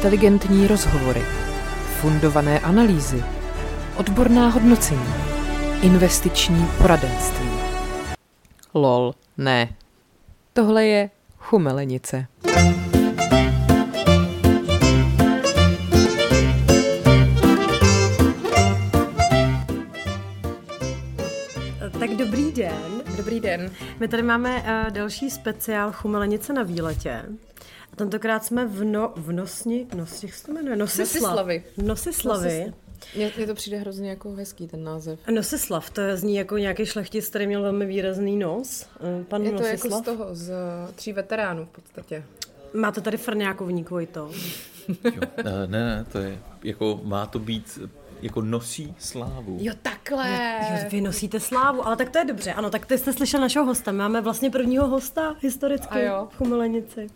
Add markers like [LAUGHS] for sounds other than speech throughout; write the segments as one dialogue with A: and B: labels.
A: Inteligentní rozhovory, fundované analýzy, odborná hodnocení, investiční poradenství. Lol, ne. Tohle je chumelenice.
B: Tak dobrý den.
C: Dobrý den.
B: My tady máme uh, další speciál Chumelenice na výletě. A tentokrát jsme v, no, v Nosni, Nos, jak se to jmenuje? Nosislav.
C: Nosislavy.
B: Nosislavy.
C: Mně, to přijde hrozně jako hezký ten název.
B: Nosislav, to zní jako nějaký šlechtic, který měl velmi výrazný nos. Eh, Pan
C: Je to
B: Nosislav.
C: jako z toho, z eh, tří veteránů v podstatě.
B: Máte tady frňákovník, Vojto. [LAUGHS]
D: Jo. Ne, ne, to je, jako má to být, jako nosí slávu.
C: Jo, takhle.
B: Jo, vy nosíte slávu, ale tak to je dobře. Ano, tak ty jste slyšel našeho hosta. Máme vlastně prvního hosta historicky
C: A jo.
B: v Chumelenici.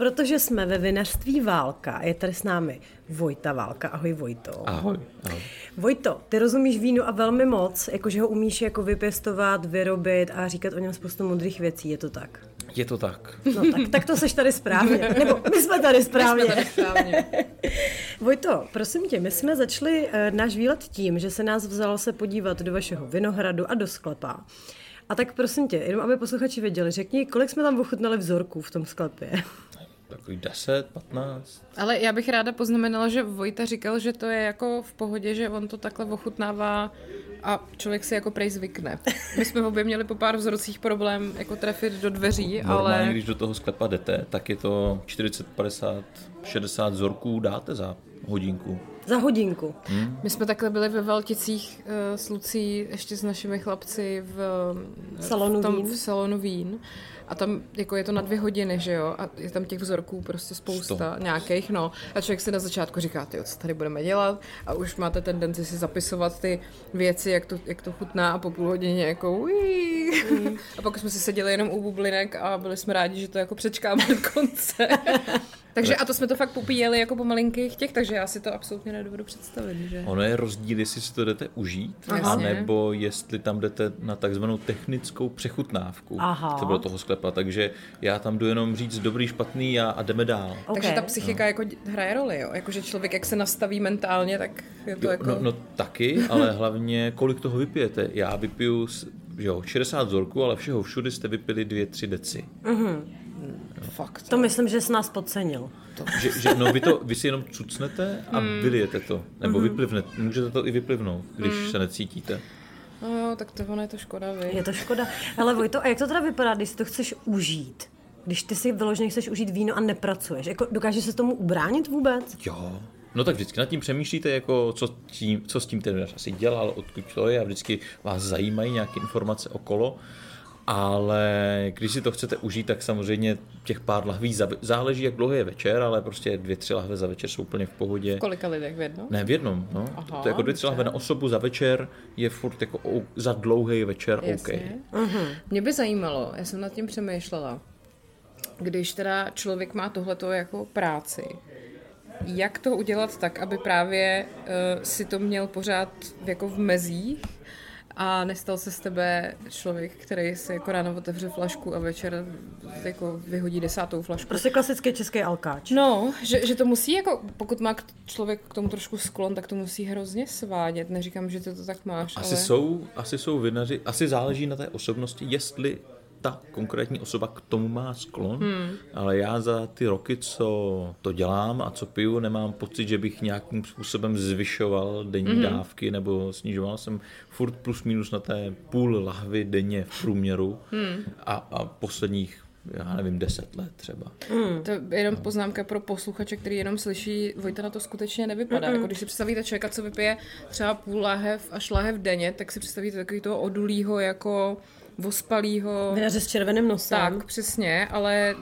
B: Protože jsme ve vinařství Válka. Je tady s námi Vojta Válka. Ahoj Vojto.
D: Ahoj. ahoj.
B: Vojto, ty rozumíš vínu a velmi moc, jakože ho umíš jako vypěstovat, vyrobit a říkat o něm spoustu modrých věcí, je to tak?
D: Je to tak.
B: No tak, tak to seš tady správně. [LAUGHS] Nebo my jsme tady správně.
C: Jsme tady správně. [LAUGHS]
B: Vojto, prosím tě, my jsme začali uh, náš výlet tím, že se nás vzalo se podívat do vašeho vinohradu a do sklepa. A tak prosím tě, jenom aby posluchači věděli, řekni, kolik jsme tam ochutnali vzorků v tom sklepě.
D: Takový 10, 15.
C: Ale já bych ráda poznamenala, že Vojta říkal, že to je jako v pohodě, že on to takhle ochutnává a člověk si jako prej zvykne. My jsme obě měli po pár vzorcích problém jako trefit do dveří,
D: Normálně,
C: ale
D: když do toho sklepa jdete, tak je to 40, 50, 60 vzorků dáte za hodinku.
B: Za hodinku.
C: my jsme takhle byli ve Valticích uh, s Lucí ještě s našimi chlapci v,
B: Salonu
C: v, tom,
B: vín.
C: v salonu vín. A tam jako je to na dvě hodiny, že jo? A je tam těch vzorků prostě spousta
D: Sto.
C: nějakých, no. A člověk si na začátku říká, ty, co tady budeme dělat? A už máte tendenci si zapisovat ty věci, jak to, jak to chutná a po půl hodině jako uí.
B: Mm. [LAUGHS]
C: A pak jsme si seděli jenom u bublinek a byli jsme rádi, že to jako přečkáme do konce. [LAUGHS] takže a to jsme to fakt popíjeli jako po malinkých těch, takže já si to absolutně nedovedu představit, že?
D: Ono je rozdíl, jestli si to jdete užít,
C: Aha.
D: anebo jestli tam jdete na takzvanou technickou přechutnávku
B: Aha.
D: třeba do toho sklepa. Takže já tam jdu jenom říct dobrý, špatný a, a jdeme dál.
C: Takže
B: Ok.
C: ta psychika jako d- hraje roli, jo? Jakože člověk, jak se nastaví mentálně, tak je to
D: Jo,
C: jako...
D: no, no taky, ale [LAUGHS] hlavně kolik toho vypijete. Já vypiju s- že jo, 60 vzorků, ale všeho všude jste vypili 2-3 deci.
C: Fakt.
B: To myslím, že jsi nás podcenil.
D: Že, že, no vy, to, vy si jenom cucnete a vylijete to. Nebo vyplivnete. Můžete to i vyplivnout, když se necítíte.
C: No jo, tak to ono je to škoda, vy.
B: Je to škoda. Ale Vojto, a jak to teda vypadá, když si to chceš užít? Když ty si vyloženě chceš užít víno a nepracuješ. Jako, dokážeš se tomu ubránit vůbec?
D: Jo. No tak vždycky nad tím přemýšlíte, jako co, tím, co s tím ten asi dělal, odkud to je a vždycky vás zajímají nějaké informace okolo. Ale když si to chcete užít, tak samozřejmě těch pár lahví za- záleží, jak dlouho je večer, ale prostě dvě, tři lahve za večer jsou úplně v pohodě.
C: Kolika lidech v jednom?
D: Ne, v jednom, no.
C: Aha,
D: to je jako dvě, tři lahve na osobu za večer je furt jako o, za dlouhý večer OK.
C: Jasně. Mě by zajímalo, já jsem nad tím přemýšlela, když teda člověk má tohleto jako práci, jak to udělat tak, aby právě uh, si to měl pořád jako v mezích a nestal se z tebe člověk, který si jako ráno otevře flašku a večer jako vyhodí desátou flašku.
B: Prostě klasický český alkáč.
C: No, že, že to musí jako, pokud má člověk k tomu trošku sklon, tak to musí hrozně svádět. Neříkám, že ty to tak máš,
D: Asi
C: ale...
D: jsou, asi jsou vinaři, asi záleží na té osobnosti, jestli ta konkrétní osoba k tomu má sklon, hmm. ale já za ty roky, co to dělám a co piju, nemám pocit, že bych nějakým způsobem zvyšoval denní hmm. dávky nebo snižoval jsem furt plus minus na té půl lahvy denně v průměru hmm. a, a posledních, já nevím, deset let třeba.
C: To je jenom poznámka pro posluchače, který jenom slyší, Vojta na to skutečně nevypadá. Jako když si představíte člověka, co vypije třeba půl lahev až lahev denně, tak si představíte takový toho odulýho jako vospalýho.
B: Vinaře s červeným nosem.
C: Tak, přesně, ale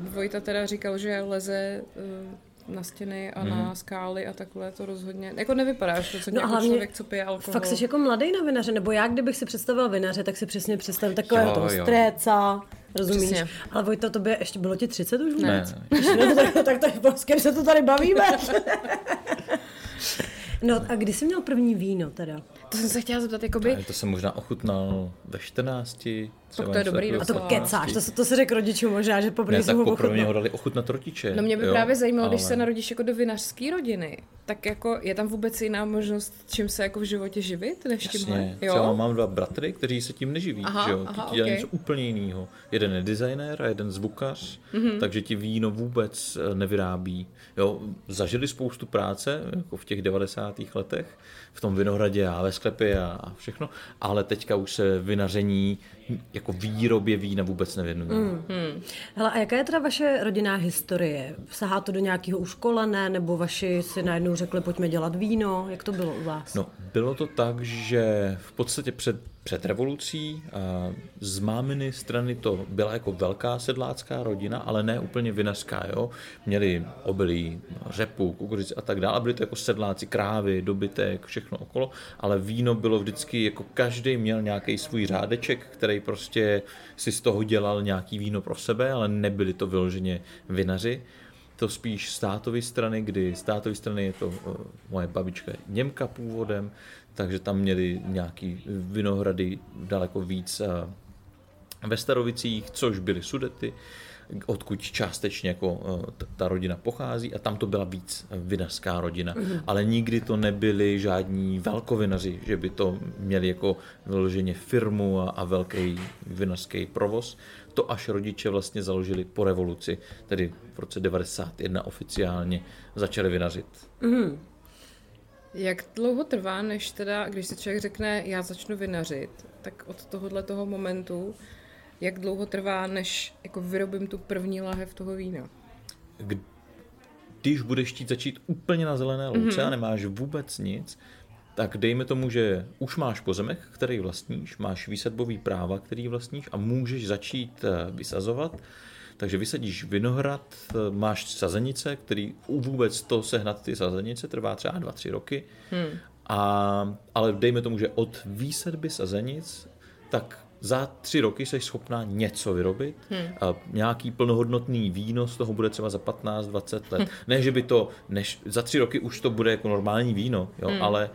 C: Vojta teda říkal, že leze eh, na stěny a na skály a takhle to rozhodně, jako nevypadáš to, co
B: No
C: jako
B: hlavně
C: člověk, co pije alkohol.
B: Fakt jsi jako mladý na vinaře, nebo já, kdybych si představil vinaře, tak si přesně představím takového
D: Jo,
B: toho
D: jo.
B: stréca, rozumíš?
C: Přesně.
B: Ale Vojto, to by ještě bylo ti 30 už vůbec?
D: Ne,
B: No, tak, tak, tak s kým se tu tady bavíme? [LAUGHS] No a kdy jsi měl první víno teda?
C: To jsem se chtěla zeptat, jakoby...
D: A to jsem možná ochutnal ve 14.
C: Tak to je dobrý
B: A to kecáš, to, se- to se řekl rodičům možná, že poprvé
D: Ne,
B: jsem
D: tak
B: ho
D: poprvé mě ho dali ochutnat rodiče.
C: No mě by
D: jo,
C: právě zajímalo, když
D: ale-
C: se narodíš jako do vinařské rodiny, tak jako je tam vůbec jiná možnost, čím se jako v životě živit, než tímhle?
D: Jasně,
C: Jo?
D: třeba mám dva bratry, kteří se tím neživí,
C: Aha,
D: že jo?
C: aha,
D: Ti dělají
C: ok.
D: něco úplně jiného. Jeden je designér a jeden zvukař,
C: Mhm.
D: mm-hmm. takže ti víno vůbec eh, nevyrábí. Jo, zažili spoustu práce, jako v těch 90. letech, v tom vinohradě a ve sklepě a, a všechno, ale teďka už se vinaření jako výrobě vína vůbec nevěnují. Mm.
B: Hele, a jaká je teda vaše rodinná historie? Sahá to do nějakého uškolené, nebo vaši si najednou řekli, pojďme dělat víno? Jak to bylo u vás?
D: No, bylo to tak, že v podstatě před, před revolucí z máminy strany to byla jako velká sedlácká rodina, ale ne úplně vinařská, jo. Měli obilí, řepu, kukuřici a tak dále. Byli to jako sedláci, krávy, dobytek, všechno okolo, ale víno bylo vždycky, jako každý měl nějaký svůj řádeček, který prostě si z toho dělal nějaký víno pro sebe, ale nebyli to vyloženě vinaři to spíš z tátovy strany, kdy z tátovy strany je to moje babička Němka původem, takže tam měli nějaký vinohrady daleko víc uh, ve Starovicích, což byly Sudety, odkud částečně jako t- ta rodina pochází a tam to byla víc vinařská rodina. Mm. Ale nikdy to nebyli žádní velkovinaři, že by to měli jako vyloženě firmu a, a velký vinařský provoz. To až rodiče vlastně založili po revoluci, tedy v roce 91 oficiálně začali vinařit.
C: Jak dlouho trvá, než teda, když si člověk řekne, já začnu vinařit, tak od tohohle toho momentu, jak dlouho trvá, než jako vyrobím tu první lahev toho vína?
D: když budeš chtít začít úplně na zelené louce mm-hmm. a nemáš vůbec nic, tak dejme tomu, že už máš pozemek, který vlastníš, máš výsadbový práva, který vlastníš a můžeš začít eh, vysazovat. Takže vysadíš vinohrad, eh, máš sazenice, který u vůbec to sehnat ty sazenice trvá třeba 2-3 roky. Hmm. A, ale dejme tomu, že od výsadby sazenic, tak za tři roky jsi schopná něco vyrobit. Hmm. A nějaký plnohodnotný víno z toho bude třeba za 15-20 let. Hmm. [LAUGHS] Ne, že by to, než za tři roky už to bude jako normální víno, jo, hmm. ale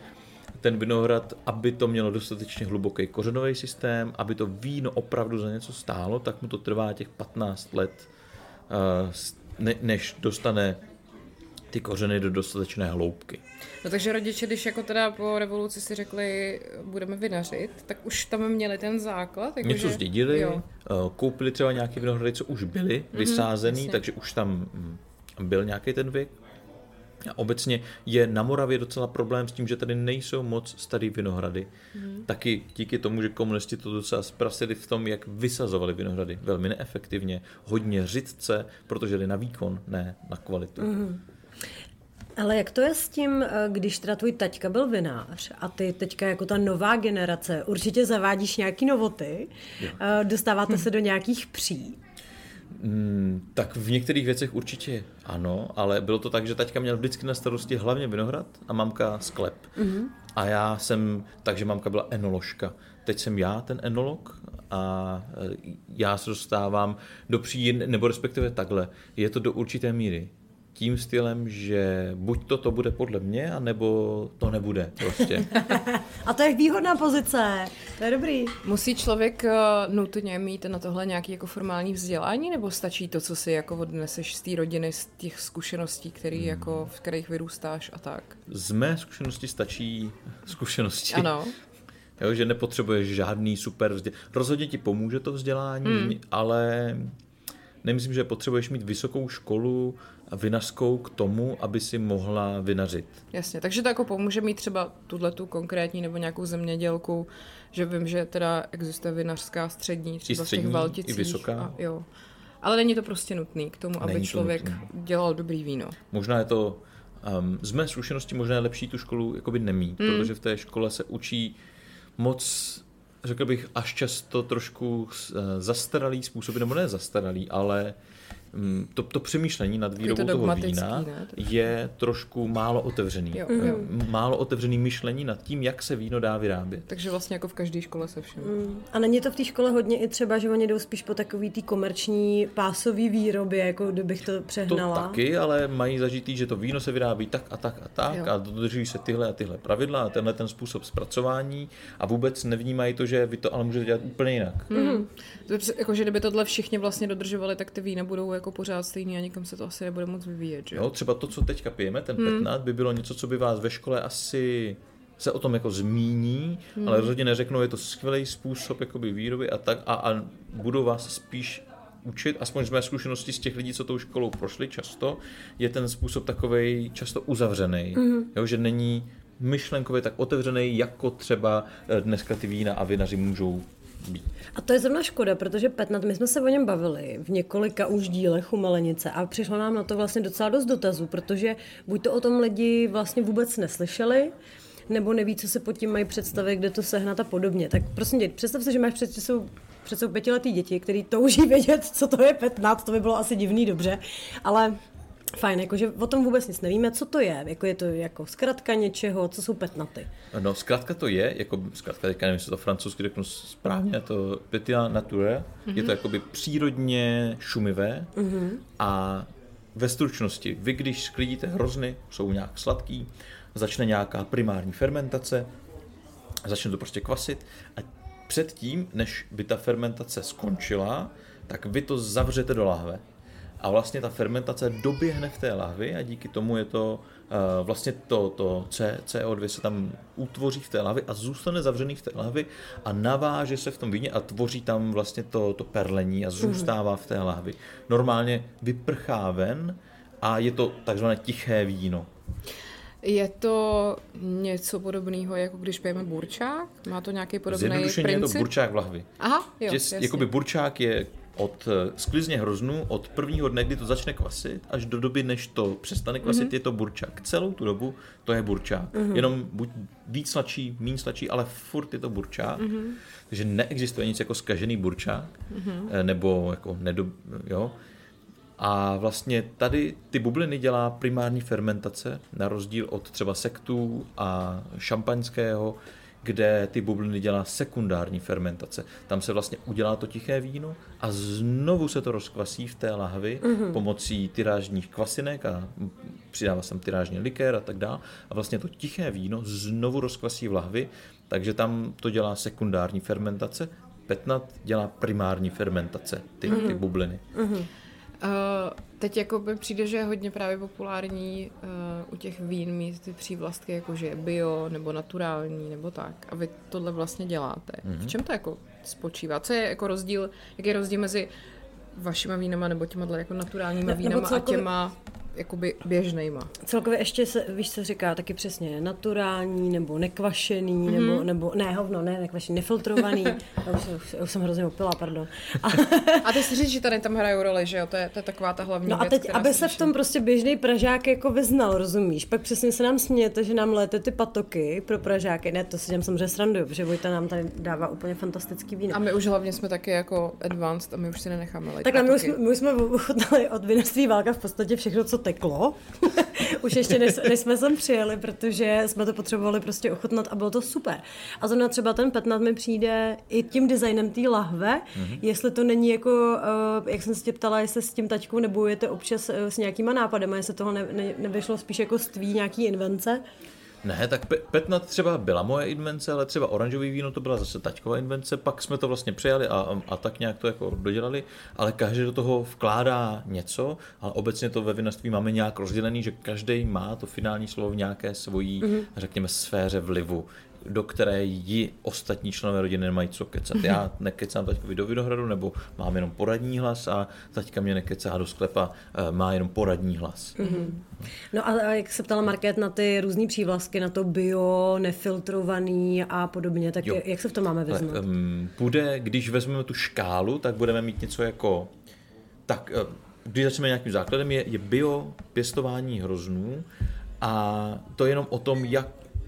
D: ten vinohrad, aby to mělo dostatečně hluboký kořenový systém, aby to víno opravdu za něco stálo, tak mu to trvá těch 15 let, ne, než dostane ty kořeny do dostatečné hloubky.
C: No takže rodiče, když jako teda po revoluci si řekli, budeme vinařit, tak už tam měli ten základ? Jako
D: Něco
C: že-
D: zdědili,
C: Jo.
D: eh, koupili třeba nějaké vinohrady, co už byly vysázený,
C: jasně.
D: takže už tam mm, byl nějaký ten věk. A obecně je na Moravě docela problém s tím, že tady nejsou moc starý vinohrady. Mm. Taky díky tomu, že komunisti to docela zprasili v tom, jak vysazovali vinohrady. Velmi neefektivně, hodně řidce, protože jde na výkon, ne na kvalitu. Mm.
B: Ale jak to je s tím, eh, když teda tvůj taťka byl vinář a ty teďka jako ta nová generace určitě zavádíš nějaký novoty, eh, dostáváte se do nějakých pří.
D: Mm, tak v některých věcech určitě ano, ale bylo to tak, že taťka měl vždycky na starosti hlavně vinohrad a mamka sklep. Mm-hmm. A já jsem, takže mamka byla enoložka. Teď jsem já ten enolog a e, já se dostávám do pří, nebo respektive takhle, je to do určité míry tím stylem, že buď to to bude podle mě, anebo to nebude prostě. [LAUGHS]
B: A to je výhodná pozice, to je dobrý.
C: Musí člověk eh, nutně mít na tohle nějaký jako formální vzdělání, nebo stačí to, co si jako odneseš z té rodiny, z těch zkušeností, který
D: Hmm.
C: jako, v kterých vyrůstáš a tak?
D: Z mé zkušenosti stačí [LAUGHS] zkušenosti.
C: Ano. [LAUGHS]
D: Jo, že nepotřebuješ žádný super vzdělání. Rozhodně ti pomůže to vzdělání, hmm. ale nemyslím, že potřebuješ mít vysokou školu vinařskou k tomu, aby si mohla vinařit.
C: Jasně, takže to jako pomůže mít třeba tuhle tu konkrétní nebo nějakou zemědělku, že vím, že teda existuje vinařská střední, třeba v
D: střední,
C: těch
D: i
C: Valticích.
D: vysoká.
C: A, jo. Ale není to prostě nutný k tomu, aby
D: Není to
C: člověk
D: nutný.
C: dělal dobrý víno.
D: Možná je to, um, z mé zkušenosti možná je lepší tu školu jakoby nemít, hmm. protože v té škole se učí moc, řekl bych, až často trošku eh, zastaralý způsoby, nebo ne zastaralý, ale to, to přemýšlení nad výrobou toho
C: dogmatický,
D: vína
C: ne?
D: je trošku málo otevřený.
C: Jo, jo.
D: Málo otevřený myšlení nad tím, jak se víno dá vyrábět.
C: Takže vlastně jako v každé škole se všem.
B: Mm. A není to v té škole hodně i třeba, že oni jdou spíš po takový té komerční pásové výrobě, jako kdybych to
D: To
B: přehnala?
D: taky, ale mají zažitý, že to víno se vyrábí tak a tak a tak
C: Jo.
D: a dodržují se tyhle a tyhle pravidla a tenhle ten způsob zpracování a vůbec nevnímají to, že vy to ale můžete dělat úplně jinak.
C: Mm. To přes- jako, že kdyby tohle všichni vlastně dodržovali, tak ty vína budou jako pořád stejný a nikam se to asi nebude moc vyvíjet, že
D: Jo, třeba to, co teďka pijeme, ten hmm. petnat, by bylo něco, co by vás ve škole asi se o tom jako zmíní, hmm. ale rozhodně neřeknou, je to skvělý způsob jakoby výroby a tak a, a budou vás spíš učit, aspoň z mé zkušenosti z těch lidí, co tou školou prošli často, je ten způsob takovej často uzavřený, mm. jo, že není myšlenkově tak otevřený, jako třeba eh, dneska ty vína a vinaři můžou.
B: A to je zrovna škoda, protože Petnat, my jsme se o něm bavili v několika už dílech u a přišlo nám na to vlastně docela dost dotazů, protože buď to o tom lidi vlastně vůbec neslyšeli, nebo neví, co se pod tím mají představit, kde to sehnat a podobně. Tak prosím tě, představ si, že máš před sebou, před sebou pětiletý děti, který touží vědět, co to je Petnat, to by bylo asi divný, dobře, ale fajn, jakože o tom vůbec nic nevíme, co to je, jako je to jako zkratka něčeho, co jsou Petnaty.
D: No, zkrátka to je, jako zkrátka teďka nevím, jestli to francouzsky řeknu správně, je to petit nature, mm-hmm. je to jakoby přírodně šumivé mm-hmm. a ve stručnosti, vy když sklidíte hrozny, jsou nějak sladký, začne nějaká primární fermentace, začne to prostě kvasit a předtím, než by ta fermentace skončila, tak vy to zavřete do lahve. A vlastně ta fermentace doběhne v té lahvi a díky tomu je to uh, vlastně to, to C, CO2 se tam utvoří v té lahvi a zůstane zavřený v té lahvi a naváže se v tom víně a tvoří tam vlastně to, to perlení a zůstává v té lahvi. Normálně vyprchá ven a je to takzvané tiché víno.
C: Je to něco podobného, jako když pijeme burčák? Má to nějaký podobný
D: Zjednodušeně je to
C: princip?
D: burčák v lahvi.
C: Aha, jo, jasně.
D: jakoby burčák je od eh, sklizně hroznů, od prvního dne, kdy to začne kvasit, až do doby, než to přestane kvasit,
C: Mhm.
D: mm-hmm. je to burčák. Celou tu dobu to je burčák. Mm-hmm. Jenom buď víc sladší, méně sladší, ale furt je to burčák.
C: Mhm.
D: Mm-hmm. Takže neexistuje nic jako skažený burčák, mm-hmm. nebo jako nedob, jo. A vlastně tady ty bubliny dělá primární fermentace, na rozdíl od třeba sektů a šampaňského, kde ty bubliny dělá sekundární fermentace. Tam se vlastně udělá to tiché víno a znovu se to rozkvasí v té lahvi mm-hmm. pomocí tyrážních kvasinek a přidává se tam tyrážní likér a tak dále. A vlastně to tiché víno znovu rozkvasí v lahvi, takže tam to dělá sekundární fermentace. Petnat dělá primární fermentace, ty, mm-hmm. ty bubliny.
C: Uh, teď jako by přijde, že je hodně právě populární uh, u těch vín mít ty přívlastky, jako že je bio, nebo naturální, nebo tak. A vy tohle vlastně děláte. Mm-hmm. V čem to jako spočívá? Co je jako rozdíl, jaký je rozdíl mezi vašima vínama nebo těma jako naturálníma
B: Ne-
C: vínama a
B: celkově-
C: těma jakoby běžnejma?
B: Celkově ještě se, víš, co říká taky přesně, naturální, nebo nekvašený,
C: Mhm.
B: mm-hmm. nebo, nebo, ne, hovno, ne, nekvašený, nefiltrovaný, [LAUGHS] já už, už, už jsem hrozně opila, pardon. A, [LAUGHS]
C: A ty si říct, že tady tam hrajou roli, že jo? To je, to je taková ta hlavní
B: no a
C: věc,
B: teď,
C: která
B: aby
C: se
B: v tom prostě běžný Pražák jako vyznal, rozumíš? Pak přesně se nám smějete, že nám léte ty patoky pro Pražáky, ne, to si dělám samozřejmě sranduju, protože Vojta nám tady dává úplně fantastický víno.
C: A my už hlavně jsme taky jako advanced a my už si nenecháme lejt.
B: Takhle, my už, jsme, my už jsme ochutnali od vinařství válka v podstatě všechno, co teklo. [LAUGHS] už ještě než, než jsme sem přijeli, protože jsme to potřebovali prostě ochutnat a bylo to super. A zrovna třeba ten petnat mi přijde i tím designem té lahve, mm-hmm. jestli to není jako, uh, jak jsem se tě ptala, jestli s tím taťkou nebojujete občas uh, s nějakýma nápadem, jestli toho ne, ne, nevyšlo spíš jako z tvý nějaký invence.
D: Ne, tak pe- Petnat třeba byla moje invence, ale třeba oranžový víno to byla zase taťková invence, pak jsme to vlastně přijali a, a, tak nějak to jako dodělali, ale každý do toho vkládá něco, ale obecně to ve vinařství máme nějak rozdělený, že každý má to finální slovo v nějaké svojí, mm-hmm. řekněme, sféře vlivu do které ji ostatní členové rodiny nemají co kecat. Já nekecám taťkovi do Vinohradu, nebo mám jenom poradní hlas a taťka mě nekecá do sklepa, eh, má jenom poradní hlas.
B: No a, jak se ptala Market na ty různé přívlastky, na to bio, nefiltrovaný a podobně, tak
D: Jo.
B: jak se v tom máme vyznat?
D: Um, bude, když vezmeme tu škálu, tak budeme mít něco jako, tak eh, když začneme nějakým základem, je, je bio pěstování hroznů a to je jenom o tom, jak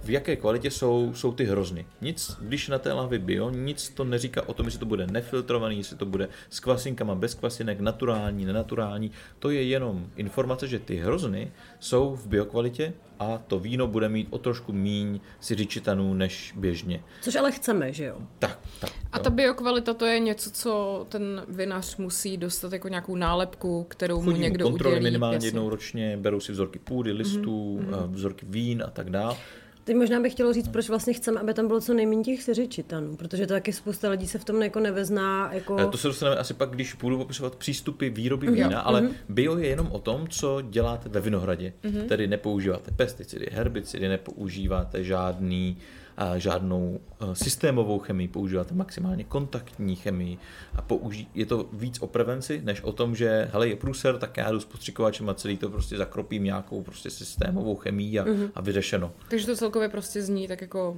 D: v jaké kvalitě jsou, jsou ty hrozny. Nic, když na té lahvi bio, nic to neříká o tom, jestli to bude nefiltrovaný, jestli to bude s kvasinkama, bez kvasinek, naturální, nenaturální. To je jenom informace, že ty hrozny jsou v biokvalitě a to víno bude mít o trošku míň siřičitanů než běžně.
B: Což ale chceme, že jo?
D: Tak, tak.
C: A
D: jo.
C: ta biokvalita to je něco, co ten vinař musí dostat jako nějakou nálepku, kterou mu
D: Chodí
C: někdo
D: kontroly
C: udělí.
D: minimálně
C: jasně.
D: jednou ročně, berou si vzorky půdy, listů, mm-hmm. vzorky vín a tak dále.
B: Teď možná bych chtěla říct, proč vlastně chceme, aby tam bylo co nejméně těch siřičitanů, protože to taky spousta lidí se v tom jako nevezná. Jako...
D: Eh, To se dostaneme asi pak, když budu popisovat přístupy výroby
C: Mhm.
D: vína, ale bio je jenom o tom, co děláte ve vinohradě.
C: Mhm.
D: Tedy nepoužíváte pesticidy, herbicidy, nepoužíváte žádný, a žádnou eh, systémovou chemii, používáte maximálně kontaktní chemii a použí, je to víc o prevenci, než o tom, že hele, je průser, tak já jdu s postřikovačem a celý to prostě zakropím nějakou prostě systémovou chemii a,
C: Mhm.
D: a vyřešeno.
C: Takže to celkově prostě zní tak jako uh,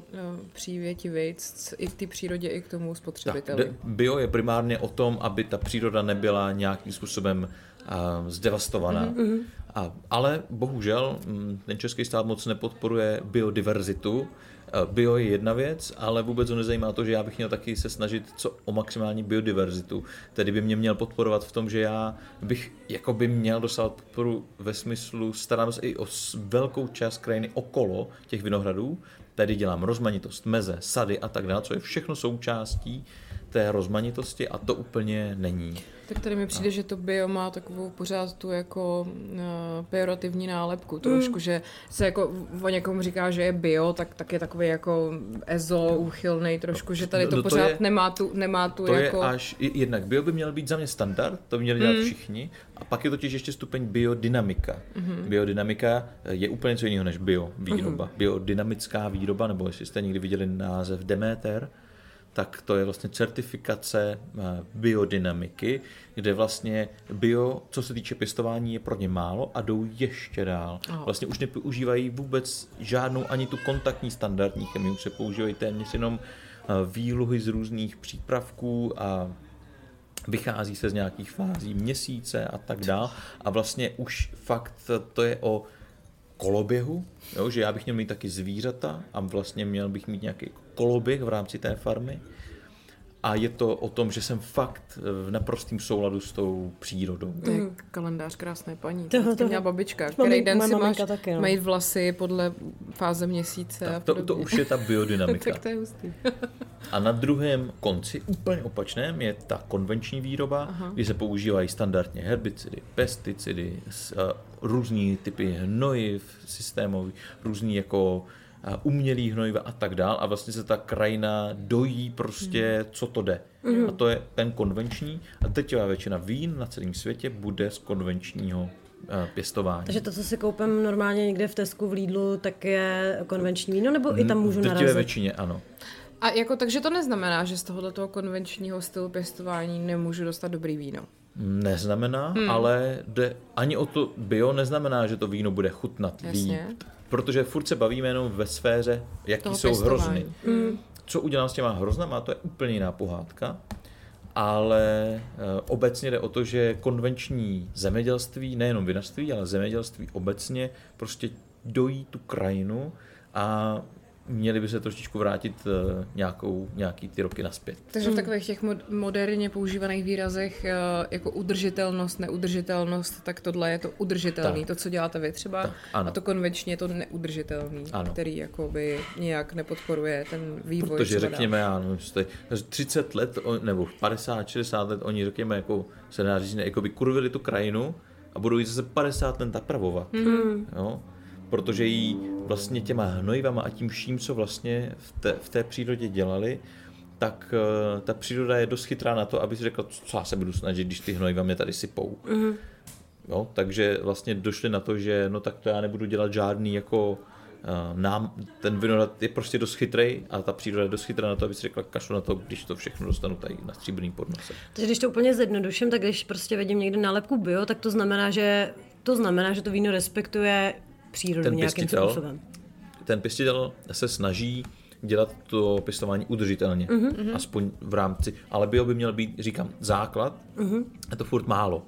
C: přívětivejc i k té přírodě, i k tomu
D: Tak,
C: spotřebiteli.
D: de- bio je primárně o tom, aby ta příroda nebyla nějakým způsobem uh, zdevastovaná. Mm-hmm. A, ale bohužel mm, ten český stát moc nepodporuje biodiverzitu. Eh, Bio je jedna věc, ale vůbec ho nezajímá to, že já bych měl taky se snažit co o maximální biodiverzitu. Tedy by mě měl podporovat v tom, že já bych jako by měl dosávat podporu ve smyslu starám se i o velkou část krajiny okolo těch vinohradů. Tady dělám rozmanitost, meze, sady a tak dále, co je všechno součástí té rozmanitosti a to úplně není.
C: Tak tady mi přijde, že to bio má takovou pořád tu jako uh, pejorativní nálepku trošku, že se jako o někom říká, že je bio, tak, tak je takový jako ezo, úchylnej trošku, že tady
D: No,
C: to
D: no to
C: pořád
D: je-
C: nemá tu, nemá tu
D: To
C: jako...
D: je až, i- jednak bio by měl být za mě standard, to by měli dělat
C: Hmm.
D: všichni, a pak je totiž ještě stupeň biodynamika.
C: Mhm.
D: Biodynamika je úplně něco jiného než bio výroba. Biodynamická výroba, nebo jestli jste někdy viděli název Demeter, tak to je vlastně certifikace eh, biodynamiky, kde vlastně bio, co se týče pěstování, je pro ně málo a jdou ještě dál. Vlastně už nepoužívají vůbec žádnou ani tu kontaktní standardní chemii, už se používají téměř jenom eh, výluhy z různých přípravků a vychází se z nějakých fází měsíce a tak dál a vlastně už fakt to je o koloběhu, jo, že já bych měl mít taky zvířata a vlastně měl bych mít nějaký koloběh v rámci té farmy a je to o tom, že jsem fakt v naprostém souladu s tou přírodou.
C: To je kalendář krásné paní. To, to
B: toho.
C: měla babička.
B: Mami-
C: Který den si máš
B: taky, no.
C: mají vlasy podle fáze měsíce a
D: Tak to, to
C: podobně.
D: už je ta biodynamika. [LAUGHS]
C: tak to je hustý.
D: A na druhém konci, úplně opačném, je ta konvenční výroba, Aha. kdy se používají standardně herbicidy, pesticidy, s, uh, různý typy hnojiv systémový, různý jako uh, umělý hnojiva a tak dál a vlastně se ta krajina dojí prostě,
C: Mhm.
D: co to jde. A to je ten konvenční a teď většina vín na celém světě bude z konvenčního uh, pěstování.
B: Takže to, co si koupím normálně někde v Tesku, v Lidlu, tak je konvenční víno, nebo i tam můžu
D: v
B: narazit?
D: většině ano.
C: A jako, takže to neznamená, že z tohoto konvenčního stylu pěstování nemůžu dostat dobrý víno.
D: Neznamená, hmm. ale jde ani o to bio neznamená, že to víno bude chutnat
C: Jasně.
D: líp. Protože furt se bavíme jenom ve sféře, jaký
C: Toho
D: jsou
C: pěstování.
D: hrozny. Hmm. Co udělám s těma hroznama, to je úplně jiná pohádka. Ale e, obecně jde o to, že konvenční zemědělství, nejenom vinařství, ale zemědělství obecně prostě dojí tu krajinu a měli by se trošičku vrátit e, nějakou, nějaký ty roky naspět.
C: Takže v takových těch mod- moderně používaných výrazech eh, jako udržitelnost, neudržitelnost, tak tohle je to udržitelný,
D: Tak.
C: to, co děláte vy třeba.
D: Tak, ano.
C: a to konvenčně je to neudržitelný,
D: Ano.
C: který jakoby nějak nepodporuje ten vývoj.
D: Protože
C: třeba dál.
D: řekněme, já nevím, jste 30 let, nebo 50, 60 let, oni řekněme, jako se dá říct, jako by kurvili tu krajinu a budou ji zase 50 let napravovat. Mm. Jo? Protože jí vlastně těma hnojivama a tím vším, co vlastně v té, v té přírodě dělali, tak eh, ta příroda je dost chytrá na to, aby si řekla, co já se budu snažit, když ty hnojiva mě tady sypou. Mm. Jo? Takže vlastně došli na to, že no tak to já nebudu dělat žádný jako Uh, nám, ten vinohrad je prostě dost chytrý a ta příroda je dost chytrá na to, aby si řekla, kašlu na to, když to všechno dostanu tady na stříbrný podnose.
B: Takže když to úplně zjednoduším, tak když prostě vidím někde nálepku bio, tak to znamená, že to znamená, že to víno respektuje přírodu
D: Ten
B: nějakým
D: pěstitel?
B: způsobem.
D: Ten pěstitel se snaží dělat to pěstování udržitelně, mm-hmm. aspoň v rámci, ale bio by měl být, říkám, základ, mm-hmm. je to furt málo.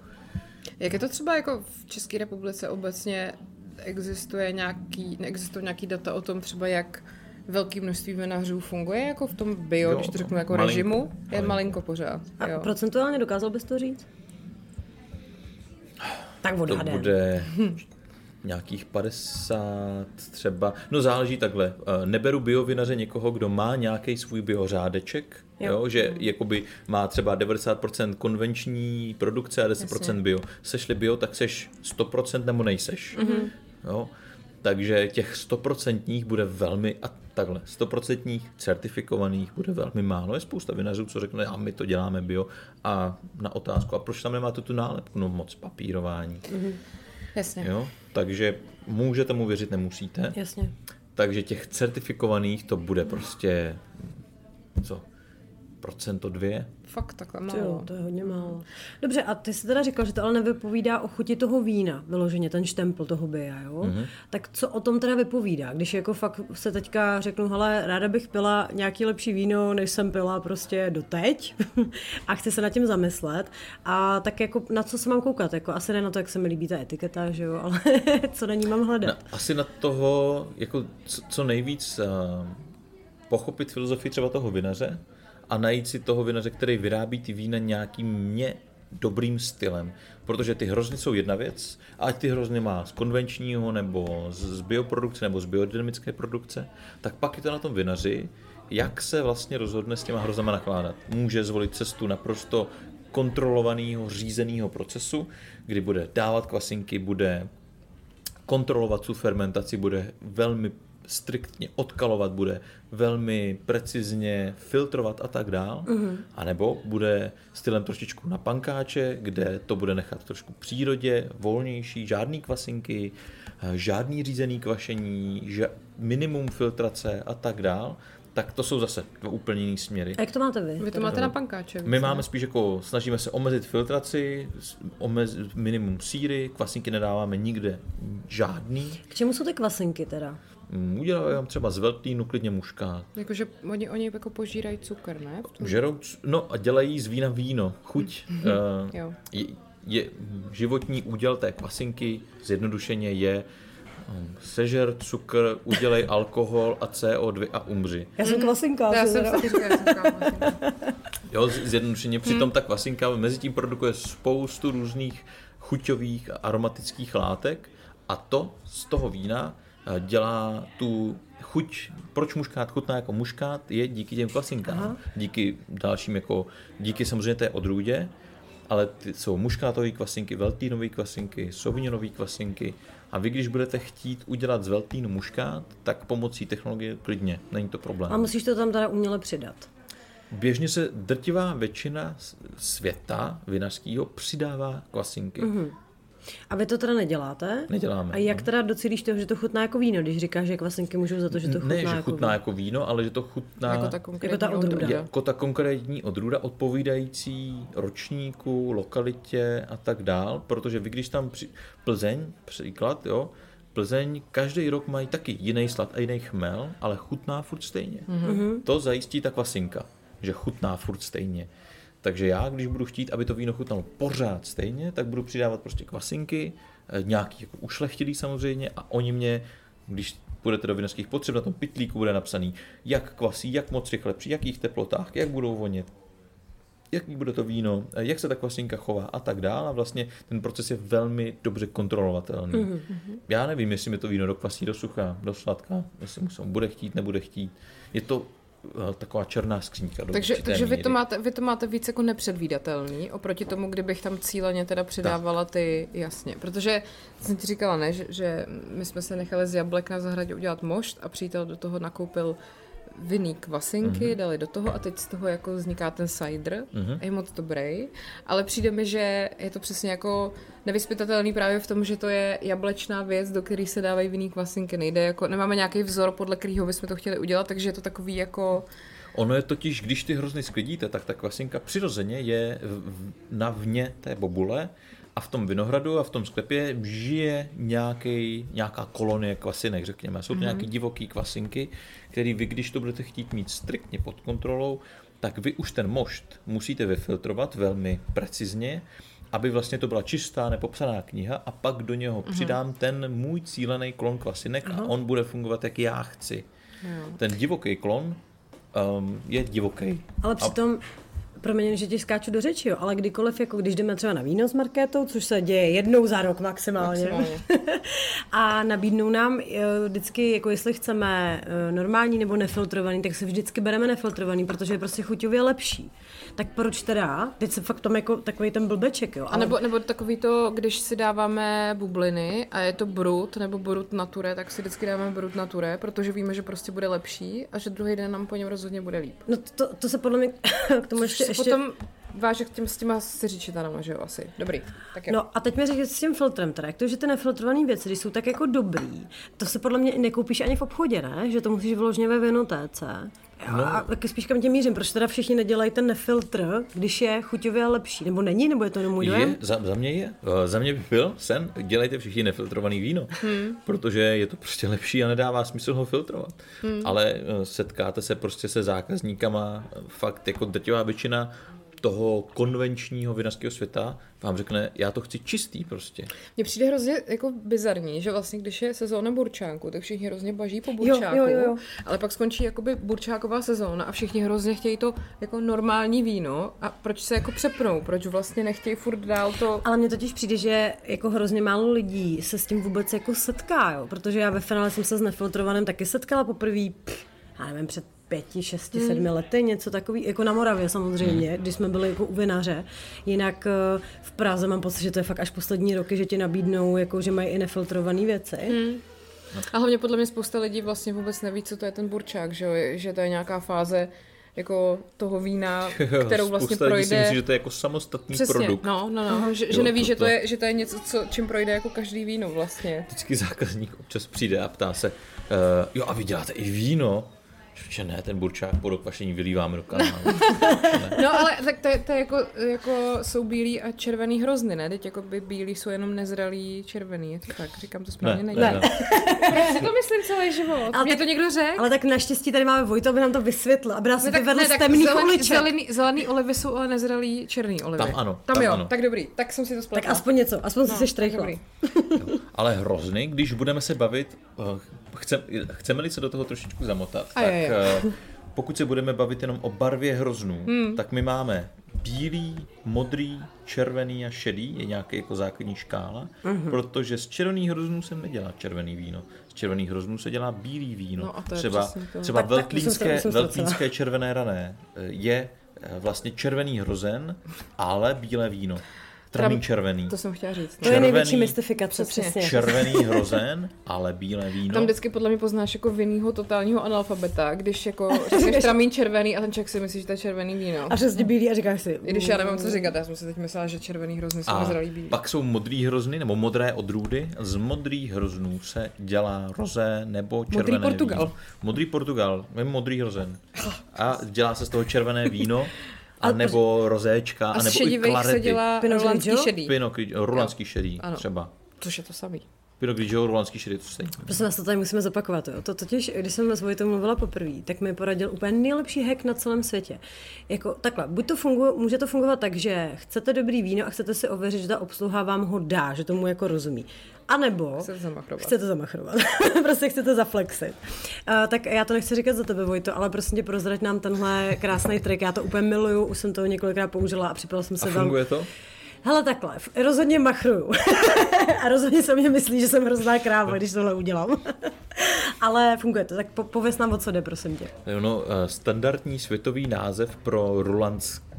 C: Jak je to třeba jako v České republice obecně existuje nějaký, neexistuje nějaký data o tom třeba, jak velké množství vinařů funguje jako v tom bio,
D: Jo,
C: když to řeknu jako
D: malinko,
C: režimu, je
D: malinko.
C: malinko pořád.
B: A
C: jo.
B: procentuálně dokázal bys to říct? Tak
D: To
B: odhadem.
D: bude [LAUGHS] nějakých 50 třeba. No záleží takhle. Eh, Neberu biovinaře někoho, kdo má nějaký svůj biořádeček,
B: Jo.
D: jo. že jakoby má třeba 90% konvenční produkce a 10% bio. Sešli bio, tak seš 100% nebo nejseš. Mm-hmm. Jo. Takže těch 100% bude velmi, a takhle, 100% certifikovaných bude velmi málo. Je spousta vinařů, co řekne, a my to děláme bio. A na otázku, a proč tam nemáte tu nálepku? No moc papírování.
C: Jasně.
D: Jo? Takže můžete mu věřit, nemusíte.
B: Jasně.
D: Takže těch certifikovaných to bude prostě co? Procento dvě?
C: Fakt takhle
B: To jo,
C: málo.
B: to je hodně málo. Dobře, a ty jsi teda říkal, že to ale nevypovídá o chuti toho vína, vyloženě ten štempl toho bia, jo? Mm-hmm. Tak co o tom teda vypovídá? Když jako fakt se teďka řeknu, hele, ráda bych pila nějaký lepší víno, než jsem pila prostě doteď [LAUGHS] a chci se nad tím zamyslet a tak jako na co se mám koukat? Jako asi ne na to, jak se mi líbí ta etiketa, že jo, [LAUGHS] ale co na ní mám hledat?
D: Na, asi na toho, jako co, co nejvíc uh, pochopit filozofii třeba toho vinaře a najít si toho vinaře, který vyrábí ty vína nějakým mě dobrým stylem. Protože ty hrozny jsou jedna věc, ať ty hrozny má z konvenčního, nebo z, bioprodukce, nebo z biodynamické produkce, tak pak je to na tom vinaři, jak se vlastně rozhodne s těma hroznama nakládat. Může zvolit cestu naprosto kontrolovaného, řízeného procesu, kdy bude dávat kvasinky, bude kontrolovat tu fermentaci, bude velmi striktně odkalovat, bude velmi precizně filtrovat a tak dál. Mm-hmm. A nebo bude stylem trošičku na pankáče, kde to bude nechat trošku v přírodě, volnější, žádný kvasinky, eh, žádný řízený kvašení, ža- minimum filtrace a tak dál. Tak to jsou zase dva úplně jiný směry.
B: A jak to máte vy?
C: Vy to máte na pankáče.
D: My
C: ne?
D: máme spíš jako, snažíme se omezit filtraci, omez, minimum síry, kvasinky nedáváme nikde žádný.
B: K čemu jsou ty kvasinky teda?
D: Mm, Udělám třeba z veltlínu klidně muškát.
C: Jakože oni, oni jako požírají cukr, ne? V tom-
D: Žerou, no a dělají z vína víno. Chuť. eh, [LAUGHS]
C: Jo.
D: je, je, životní úděl té kvasinky zjednodušeně je hm, sežer cukr, udělej alkohol a CO2 a umři.
B: Já jsem kvasinka.
C: Já jsem [LAUGHS]
D: Jo, zjednodušeně. Přitom ta kvasinka mezi tím produkuje spoustu různých chuťových a aromatických látek a to z toho vína eh, dělá tu chuť, proč muškát chutná jako muškát, je díky těm kvasinkám. Aha. Díky dalším jako, díky samozřejmě té odrůdě, ale ty jsou muškátové kvasinky, veltínové kvasinky, sauvignonový kvasinky a vy, když budete chtít udělat z veltínu muškát, tak pomocí technologie klidně, není to problém.
B: A musíš to tam teda uměle přidat.
D: Běžně se drtivá většina světa vinařského přidává kvasinky. Mm-hmm.
B: A vy to teda neděláte?
D: Neděláme.
B: A jak teda docílíš toho, že to chutná jako víno, když říkáš, že kvasinky můžou za to, že to chutná
D: ne, že
B: jako
D: chutná
B: víno?
D: jako víno, ale že to chutná
C: jako ta konkrétní
B: ta odrůda.
C: odrůda.
D: jako ta konkrétní odrůda odpovídající ročníku, lokalitě a tak dál, protože vy když tam při... Plzeň, příklad, jo, Plzeň každý rok mají taky jiný slad a jiný chmel, ale chutná furt stejně. Mm-hmm. To zajistí ta kvasinka, že chutná furt stejně. Takže já, když budu chtít, aby to víno chutnalo pořád stejně, tak budu přidávat prostě kvasinky, eh, nějaký jako ušlechtilý samozřejmě a oni mě, když půjdete do vinařských potřeb, na tom pitlíku bude napsaný, jak kvasí, jak moc rychle, při jakých teplotách, jak budou vonět, jaký bude to víno, eh, jak se ta kvasinka chová a tak dále. A vlastně ten proces je velmi dobře kontrolovatelný. Mm-hmm. Já nevím, jestli mi to víno dokvasí do sucha, do sladka, jestli mu se bude chtít, nebude chtít. Je to taková černá skřínka. Do
C: Takže, takže vy, to máte, vy to máte víc jako nepředvídatelný, oproti tomu, kdybych tam cíleně teda přidávala ty, jasně. Protože jsem ti říkala, ne, že, že my jsme se nechali z jablek na zahradě udělat mošt a přítel do toho nakoupil vinný kvasinky, mm-hmm. dali do toho a teď z toho jako vzniká ten cider mm-hmm. a je moc dobrý, ale přijde mi, že je to přesně jako nevyspytatelný právě v tom, že to je jablečná věc, do které se dávají vinný kvasinky. Nejde jako, nemáme nějaký vzor, podle kterého bychom to chtěli udělat, takže je to takový jako
D: Ono je totiž, když ty hrozny sklidíte, tak ta kvasinka přirozeně je na vně té bobule a v tom vinohradu a v tom sklepě žije nějaký, nějaká kolonie kvasinek, řekněme. Jsou to mm-hmm. nějaké divoké kvasinky, který vy, když to budete chtít mít striktně pod kontrolou, tak vy už ten mošt musíte vyfiltrovat velmi precizně aby vlastně to byla čistá, nepopsaná kniha a pak do něho
C: Mhm.
D: přidám ten můj cílený klon kvasinek a on bude fungovat, jak já chci. Ten divoký klon um, je divoký.
B: Ale přitom, promiň, že ti skáču do řeči, jo, ale kdykoliv, jako když jdeme třeba na víno s marketou, což se děje jednou za rok maximálně,
C: Maximálně. [LAUGHS]
B: a nabídnou nám eh, vždycky, jako jestli chceme eh, normální nebo nefiltrovaný, tak si vždycky bereme nefiltrovaný, protože je prostě chuťově lepší. Tak proč teda? Teď se fakt tam jako takový ten blbeček, jo.
C: A nebo, nebo takový to, když si dáváme bubliny a je to brut nebo brut nature, tak si vždycky dáváme brut nature, protože víme, že prostě bude lepší a že druhý den nám po něm rozhodně bude líp.
B: No to, to se podle mě [LAUGHS] k tomu ještě,
C: Ještě,
B: ještě...
C: Potom váže k těm, s těma siřičitanama, že jo, asi. Dobrý. Tak jo.
B: No a teď mi řekni s tím filtrem teda, jak to, že ty nefiltrované věci, když jsou tak jako dobrý, to se podle mě i nekoupíš ani v obchodě, ne? Že to musíš vyloženě ve vinotéce. Jo,
D: No.
B: A taky spíš kam tě mířím, proč teda všichni nedělají ten nefiltr, když je chuťově lepší, nebo není, nebo je to jenom můj dojem?
D: Za, za mě je. Eh, Za mě by byl sen, dělejte všichni nefiltrovaný víno, hmm. protože je to prostě lepší a nedává smysl ho filtrovat. Hmm. Ale eh, setkáte se prostě se zákazníkama, fakt jako drtivá většina toho konvenčního vinařského světa vám řekne, já to chci čistý prostě.
C: Mně přijde hrozně jako bizarní, že vlastně když je sezóna burčánku, tak všichni hrozně baží po burčáku,
B: jo, jo, jo.
C: ale pak skončí jakoby burčáková sezóna a všichni hrozně chtějí to jako normální víno a proč se jako přepnou, proč vlastně nechtějí furt dál to...
B: Ale mně totiž přijde, že jako hrozně málo lidí se s tím vůbec jako setká, jo? protože já ve finále jsem se s nefiltrovaným taky setkala poprvé, já nevím, před pěti, šesti, hmm. sedmi lety, něco takový, jako na Moravě samozřejmě, hmm. když jsme byli jako u vinaře. Jinak eh, v Praze mám pocit, že to je fakt až poslední roky, že ti nabídnou, jako, že mají i nefiltrované věci. Hmm.
C: A hlavně podle mě spousta lidí vlastně vůbec neví, co to je ten burčák, že, jo? že to je nějaká fáze jako toho vína, [LAUGHS] kterou vlastně
D: Spousta lidí si
C: projde...
D: myslí, že to je jako samostatný
C: Přesně,
D: produkt.
C: no, no, no, že,
D: Jo,
C: že neví,
D: to-
C: že, to
D: to-
C: je, že to je něco, co, čím projde jako každý víno vlastně.
D: Vždycky zákazník občas přijde a ptá se, uh, jo a vy děláte i víno? Že ne, ten burčák po dokvašení vylíváme do kanálu. [LAUGHS]
C: No ale tak to je, to je jako, jako jsou bílý a červený hrozny, ne? Teď jako by bílý jsou jenom nezralý červený, je to tak, říkám to správně,
D: ne,
C: není.
D: ne, ne.
C: Já si to myslím celý život.
B: Ale
C: Mě
B: tak-
C: to někdo řekl?
B: Ale tak naštěstí tady máme Vojto, aby nám to vysvětlil, aby nás
C: Ne,
B: vyvedl z temných
C: zelený,
B: uliček.
C: zelený, zelený olivy jsou ale nezralý černý olivy.
D: Tam ano,
C: Tam,
D: tam
C: jo,
D: ano.
C: tak dobrý, tak jsem si to
B: Tak
C: spletla.
B: aspoň něco, aspoň no, si štrejchla.
C: dobrý.
D: Ale hrozný, když budeme se bavit, eh, chce, chceme-li se do toho trošičku zamotat,
C: A
D: tak
C: je, je.
D: eh, pokud se budeme bavit jenom o barvě hroznů, hmm. tak my máme bílý, modrý, červený a šedý, je nějaký jako základní škála,
C: Mhm.
D: protože z červených hroznů se nedělá červený víno. Z červených hroznů se dělá bílý víno.
C: No a to je
D: třeba
C: to.
D: třeba
B: Tak-
D: veltlínské,
B: jsem
D: veltlínské červené rané eh, je eh, vlastně červený hrozen, ale bílé víno. Tramín červený.
C: To jsem chtěla říct.
B: To je největší mystifikace,
C: Přesně.
B: přesně.
D: Červený hrozen, ale bílé víno.
C: Tam vždycky podle mě poznáš jako vinnýho totálního analfabeta, když jako [LAUGHS] řekneš tramín červený a ten člověk si myslí, že to je červený víno.
B: A přesně bílý a říkáš si.
C: I když já nevím, co říkat, já jsem si teď myslela, že červený hrozny jsou
D: A
C: nezralý bílý.
D: pak jsou modrý hrozny, nebo modré odrůdy. Z modrých hroznů se dělá rozé nebo červené
C: Portugal.
D: víno. Modrý Portugal, modrý hrozen. A dělá se z toho červené víno, [LAUGHS] a nebo rozéčka,
C: A
D: nebo i klarety.
C: se dělá rolandský šedý.
D: Pinot Grigio, rulanský šedý
C: Ano.
D: třeba.
C: Což je to samý.
D: Pinot Grigio, rulanský šedý, to stejně.
B: Prosím vás, to tady musíme zopakovat. Jo. To totiž, když jsem s Vojtou mluvila poprvé, tak mi poradil úplně nejlepší hack na celém světě. Jako takhle, buď to funguje, může to fungovat tak, že chcete dobrý víno a chcete si ověřit, že ta obsluha vám ho dá, že tomu jako rozumí. A nebo
C: Chcete zamachrovat.
B: chcete zamachrovat. [LAUGHS] prostě chcete zaflexit. Uh, tak já to nechci říkat za tebe, Vojto, ale prosím tě prozrať nám tenhle krásný trik. Já to úplně miluju, už jsem to několikrát použila a připala jsem se
D: A
B: tam.
D: funguje to?
B: Hele takhle, rozhodně machruju. [LAUGHS] a rozhodně se mě myslí, že jsem hrozná kráva, když tohle udělám. [LAUGHS] Ale funguje to, tak po, pověs nám, o co jde, prosím tě.
D: Jo, No, eh, standardní světový název pro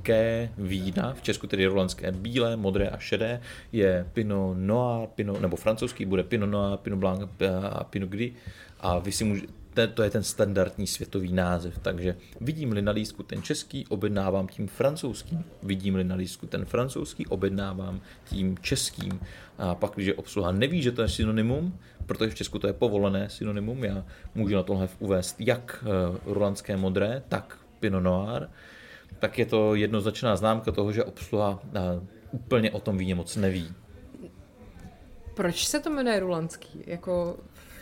D: rulandské vína, v Česku tedy rulandské bílé, modré a šedé, je Pinot Noir, Pinot, nebo francouzský bude Pinot Noir, Pinot Blanc a Pinot Gris. A vy si můžete, to je ten standardní světový název, takže vidím-li na lístku ten český, objednávám tím francouzským. Vidím-li na lístku ten francouzský, objednávám tím českým. A pak, když obsluha neví, že to je synonymum, protože v Česku to je povolené synonymum, já můžu na tohle uvést jak eh, rulandské modré, tak Pinot Noir, tak je to jednoznačná známka toho, že obsluha eh, úplně o tom víně moc neví.
C: Proč se to jmenuje rulandský? Jako,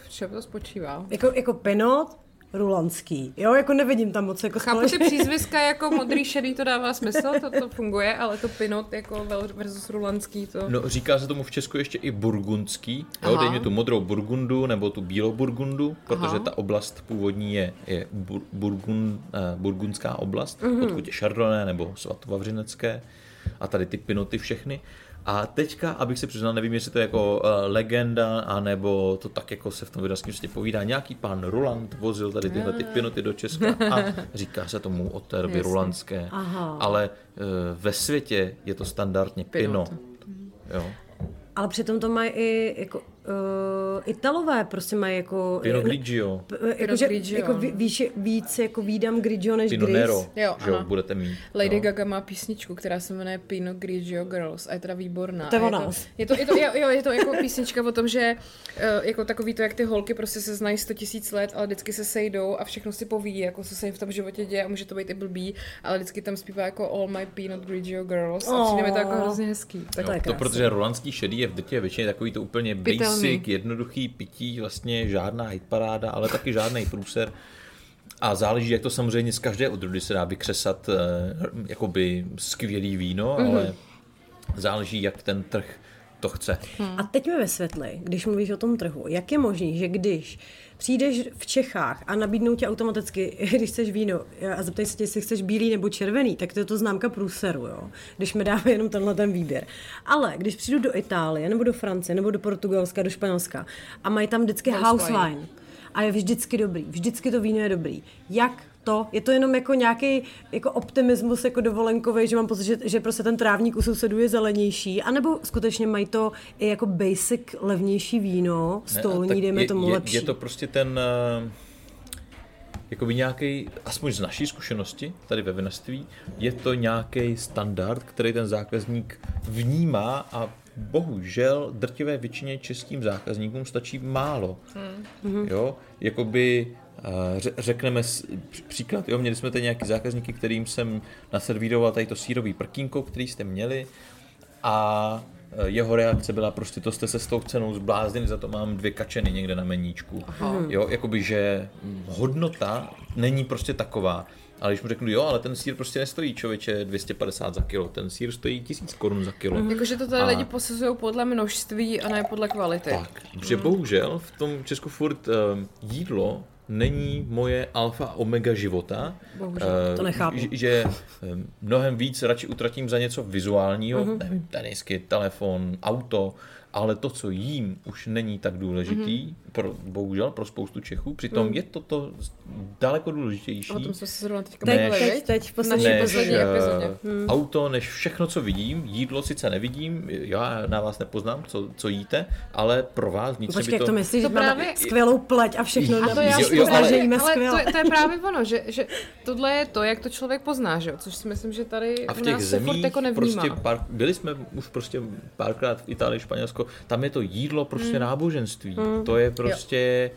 C: v čem to spočívá?
B: Jako, jako Pinot rulanský. Jo, jako nevidím tam moc jako
C: Chápu ty
B: společně. [LAUGHS]
C: přízviska jako modrý šedý, to dává smysl, to, to funguje, ale to pinot jako versus rulanský, to...
D: No, říká se tomu v Česku ještě i burgundský. Jo,
C: Aha.
D: dej mi tu modrou burgundu nebo tu bílou burgundu, protože
C: Aha.
D: ta oblast původní je, je bur, burgun, eh, burgundská oblast,
C: Mhm.
D: mm-hmm. odkud je Chardonnay nebo svatovavřinecké a tady ty pinoty všechny. A teďka, abych se přiznal, nevím, jestli to je jako uh, legenda, anebo to tak jako se v tom vinařském světě povídá. Nějaký pán Roland vozil tady tyhle ty pinoty do Česka a říká se tomu od té doby
C: Jasně.
D: rolandské.
B: Aha.
D: Ale uh, ve světě je to standardně
C: Pinot.
D: pinot. Jo.
B: Ale přitom to mají i jako uh, Italové prostě mají jako...
D: Pinot Grigio,
B: P- Jako, že,
C: Grigio,
B: jako ví- víš, víc jako výdám Grigio než
D: Pinot
B: Gris.
D: Nero,
C: Jo,
D: že jo, budete mít.
C: Lady
D: no.
C: Gaga má písničku, která se jmenuje Pinot Grigio Girls a je teda výborná.
B: To je
C: je to, je to, je to, jo, jo, je to jako písnička o tom, že eh, jako takový to, jak ty holky prostě se znají 100 tisíc let, ale vždycky se sejdou a všechno si poví, jako co se jim v tom životě děje a může to být i blbý, ale vždycky tam zpívá jako All my Pinot Grigio Girls a přijde mi to jako
B: Oh.
C: hrozně hezký.
B: Tak
D: Jo,
B: to je
D: to protože rolandský šedý je v drtivé většině takový to úplně
C: Pitelný.
D: Basic, jednoduchý pití, vlastně žádná hitparáda, ale taky žádný průser. A záleží, jak to samozřejmě z každé odrůdy se dá vykřesat eh, jakoby skvělý víno,
B: Mhm.
D: mm-hmm. ale záleží, jak ten trh to chce.
B: A teď mi vysvětli, když mluvíš o tom trhu, jak je možný, že když přijdeš v Čechách a nabídnou ti automaticky, [LAUGHS] když chceš víno a zeptají se tě, jestli chceš bílý nebo červený, tak to je to známka průseru, jo? když mi dáme jenom tenhle ten výběr. Ale když přijdu do Itálie, nebo do Francie, nebo do Portugalska, do Španělska a mají tam vždycky
C: House
B: house
C: wine.
B: wine a je vždycky dobrý, vždycky to víno je dobrý. Jak to? Je to jenom jako nějaký jako optimismus jako dovolenkový, že mám pocit, že, že prostě ten trávník u sousedů je zelenější, anebo skutečně mají to i jako basic levnější víno, stolní, dejme
D: je,
B: tomu
D: je,
B: lepší.
D: Je to prostě ten, eh, jakoby nějaký, aspoň z naší zkušenosti tady ve vinařství, je to nějaký standard, který ten zákazník vnímá a bohužel drtivé většině českým zákazníkům stačí málo. Hmm. Jo, jakoby řekneme s- pří- příklad, jo, měli jsme tady nějaký zákazníky, kterým jsem naservíroval tady to sírový prkínko, který jste měli a eh, jeho reakce byla prostě, to jste se s tou cenou zbláznili, za to mám dvě kačeny někde na meníčku. Jo, jakoby, že hodnota není prostě taková. Ale když mu řeknu, jo, ale ten sír prostě nestojí člověče 250 za kilo, ten sír stojí 1000 korun za kilo.
C: Jakože to tady
D: A-
C: lidi posuzují podle množství a ne podle kvality.
D: Tak, protože bohužel v tom Česku furt um, jídlo není moje alfa a omega života.
C: Bohužel,
D: Eh,
B: to nechápu.
D: Že, že em, mnohem víc radši utratím za něco vizuálního, uh-huh. nevím, tenisky, telefon, auto, ale to, co jím, už není tak důležitý, uh-huh. pro, bohužel pro spoustu Čechů, přitom uh-huh. je to to daleko důležitější.
C: O tom jsme se zrovna teďka
B: Teď,
C: bavili,
B: teď, teď, v poslední
C: naší
D: než
C: poslední
D: eh,
C: epizodě.
D: auto, než všechno, co vidím. Jídlo sice nevidím, já na vás nepoznám, co, co jíte, ale pro vás vnitřně
B: Počkej,
D: by
B: jak
D: to...
B: to myslíš,
C: To
B: že máme
C: právě-
B: skvělou pleť a všechno.
C: A to já
D: Jo, jo, ale-
C: že,
B: jíme
C: ale to,
B: skvěle.
C: je- to je právě ono, že, že tohle je to, jak to člověk pozná, že jo? což si myslím, že tady
D: A v
C: u
D: těch
C: nás se furt
D: zemích
C: jako nevnímá.
D: prostě pár, byli jsme už prostě párkrát v Itálii, Španělsko, tam je to jídlo prostě náboženství. To je prostě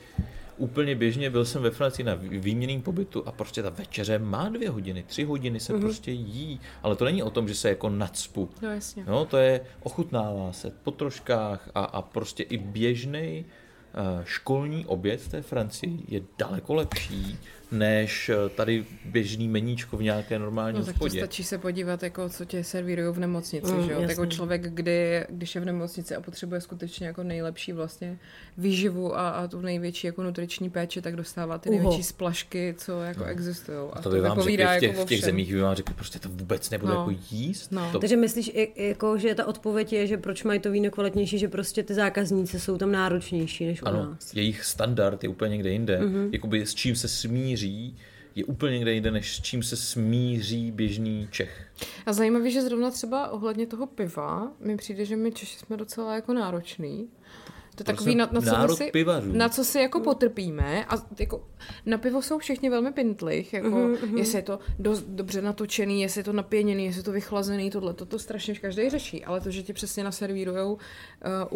D: úplně běžně, byl jsem ve Francii na vý- výměnným pobytu a prostě ta večeře má dvě hodiny, tři hodiny se prostě jí, ale to není o tom, že se jako nacpu.
C: No jasně.
D: No, to je, ochutnává se po troškách a, a prostě i běžný školní oběd v té Francii je daleko lepší, než eh, tady běžný meníčko v nějaké normální
C: No tak
D: hospodě.
C: stačí se podívat, jako co tě servírují v nemocnici,
B: Mm,
C: že jo? Jako člověk, kdy, když je v nemocnici a potřebuje skutečně jako nejlepší vlastně výživu a, a tu největší jako nutriční péči, tak dostává ty
B: Uho.
C: největší splašky, co jako existují.
D: A to by vám řekli
C: vypovídá
D: v těch,
C: jako
D: v těch zemích, by vám řekli, prostě to vůbec nebude
C: No.
D: jako jíst.
C: No.
D: To,
B: Takže myslíš, jako, že ta odpověď je, že proč mají to víno kvalitnější, že prostě ty zákazníci jsou tam náročnější než u
D: ano,
B: nás.
D: jejich standard je úplně někde jinde. Mm-hmm. Jakoby s čím se smíří, je úplně někde jinde, než s čím se smíří běžný Čech.
C: A zajímavé, že zrovna třeba ohledně toho piva, mi přijde, že my Češi jsme docela jako nároční. To je takový, na, na, co si,
D: pivařů.
C: na co si jako potrpíme a jako na pivo jsou všichni velmi pintlich, jako mm-hmm. jestli je to dost dobře natočený, jestli je to napěněný, jestli je to vychlazený, tohle, to, to strašně každý řeší, ale to, že ti přesně naservírujou uh,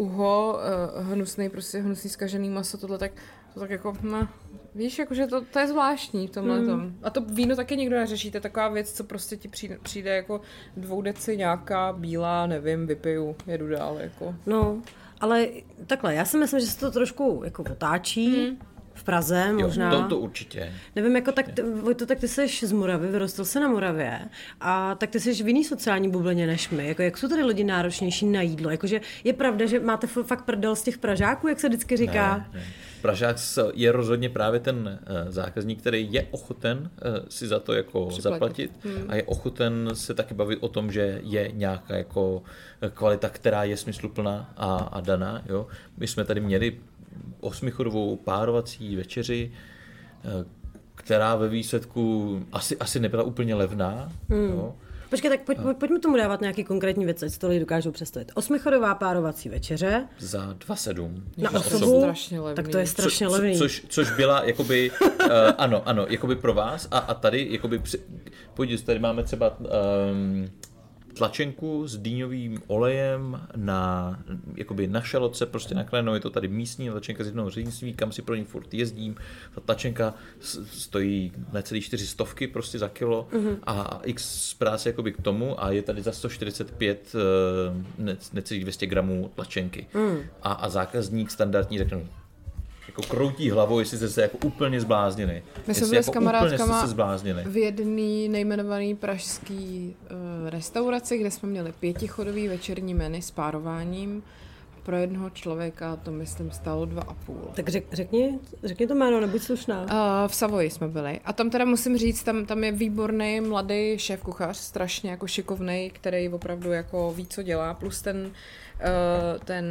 C: uho, uh, hnusný, prostě hnusný skažený maso, tohle, tak to tak jako, no, víš, jakože to, to je zvláštní v tomhle tom. A to víno taky nikdo neřeší, to je taková věc, co prostě ti přijde, přijde jako dvou deci nějaká bílá, nevím, vypiju, jedu dál, jako.
B: No, ale takhle, já si myslím, že se to trošku jako otáčí. Hmm. V Praze
D: Jo,
B: možná.
D: to, to určitě.
B: Nevím, jako tak, ty, Vojto, tak ty jsi z Moravy, vyrostl se na Moravě a tak ty jsi v jiný sociální bublině než my. Jako, jak jsou tady lidi náročnější na jídlo? Jakože je pravda, že máte fakt prdel z těch Pražáků, jak se vždycky říká?
D: Ne, ne. Pražák je rozhodně právě ten eh, zákazník, který je ochoten eh, si za to jako
C: Připlatit.
D: zaplatit a je ochoten se taky bavit o tom, že je nějaká jako eh, kvalita, která je smysluplná a, a daná. Jo. My jsme tady měli osmichodovou párovací večeři, která ve výsledku asi, asi nebyla úplně levná. Jo.
B: Počkej, tak pojď, pojď, pojďme tomu dávat nějaký konkrétní věc, ať to lidi dokážou představit. Osmichodová párovací večeře
D: Za 2,7
B: na
C: to
B: osobu,
C: strašně levný.
B: tak to je strašně
D: Co-
B: levný.
D: Co, což, což byla jakoby, uh, [LAUGHS] ano, ano, jakoby pro vás a, a tady, jakoby, při, podívejte, tady máme třeba um, tlačenku s dýňovým olejem na, jakoby na šalotce, prostě naklenou, je to tady místní tlačenka z jednoho řednictví, kam si pro ní furt jezdím. Ta tlačenka stojí necelý čtyři stovky prostě za kilo
B: Mhm.
D: a, x práce jakoby k tomu a je tady za 145 uh, ne, necelých 200 gramů tlačenky.
B: Mm.
D: A, a zákazník standardní řekne, "No, jako kroutí hlavou, jestli jste se jako úplně zbláznili.
C: My jsme byli
D: jako
C: s
D: úplně
C: kamarádkama
D: jste se zbláznili.
C: v jedné nejmenované pražské uh, restauraci, kde jsme měli pětichodový večerní menu s párováním. Pro jednoho člověka to, myslím, stálo dva a půl.
B: Tak řek, řekni, řekni to jméno, nebuď slušná.
C: Uh, v Savoji jsme byli. A tam teda musím říct, tam, tam je výborný mladý šéf kuchař, strašně jako šikovný, který opravdu jako ví, co dělá, plus ten, uh, ten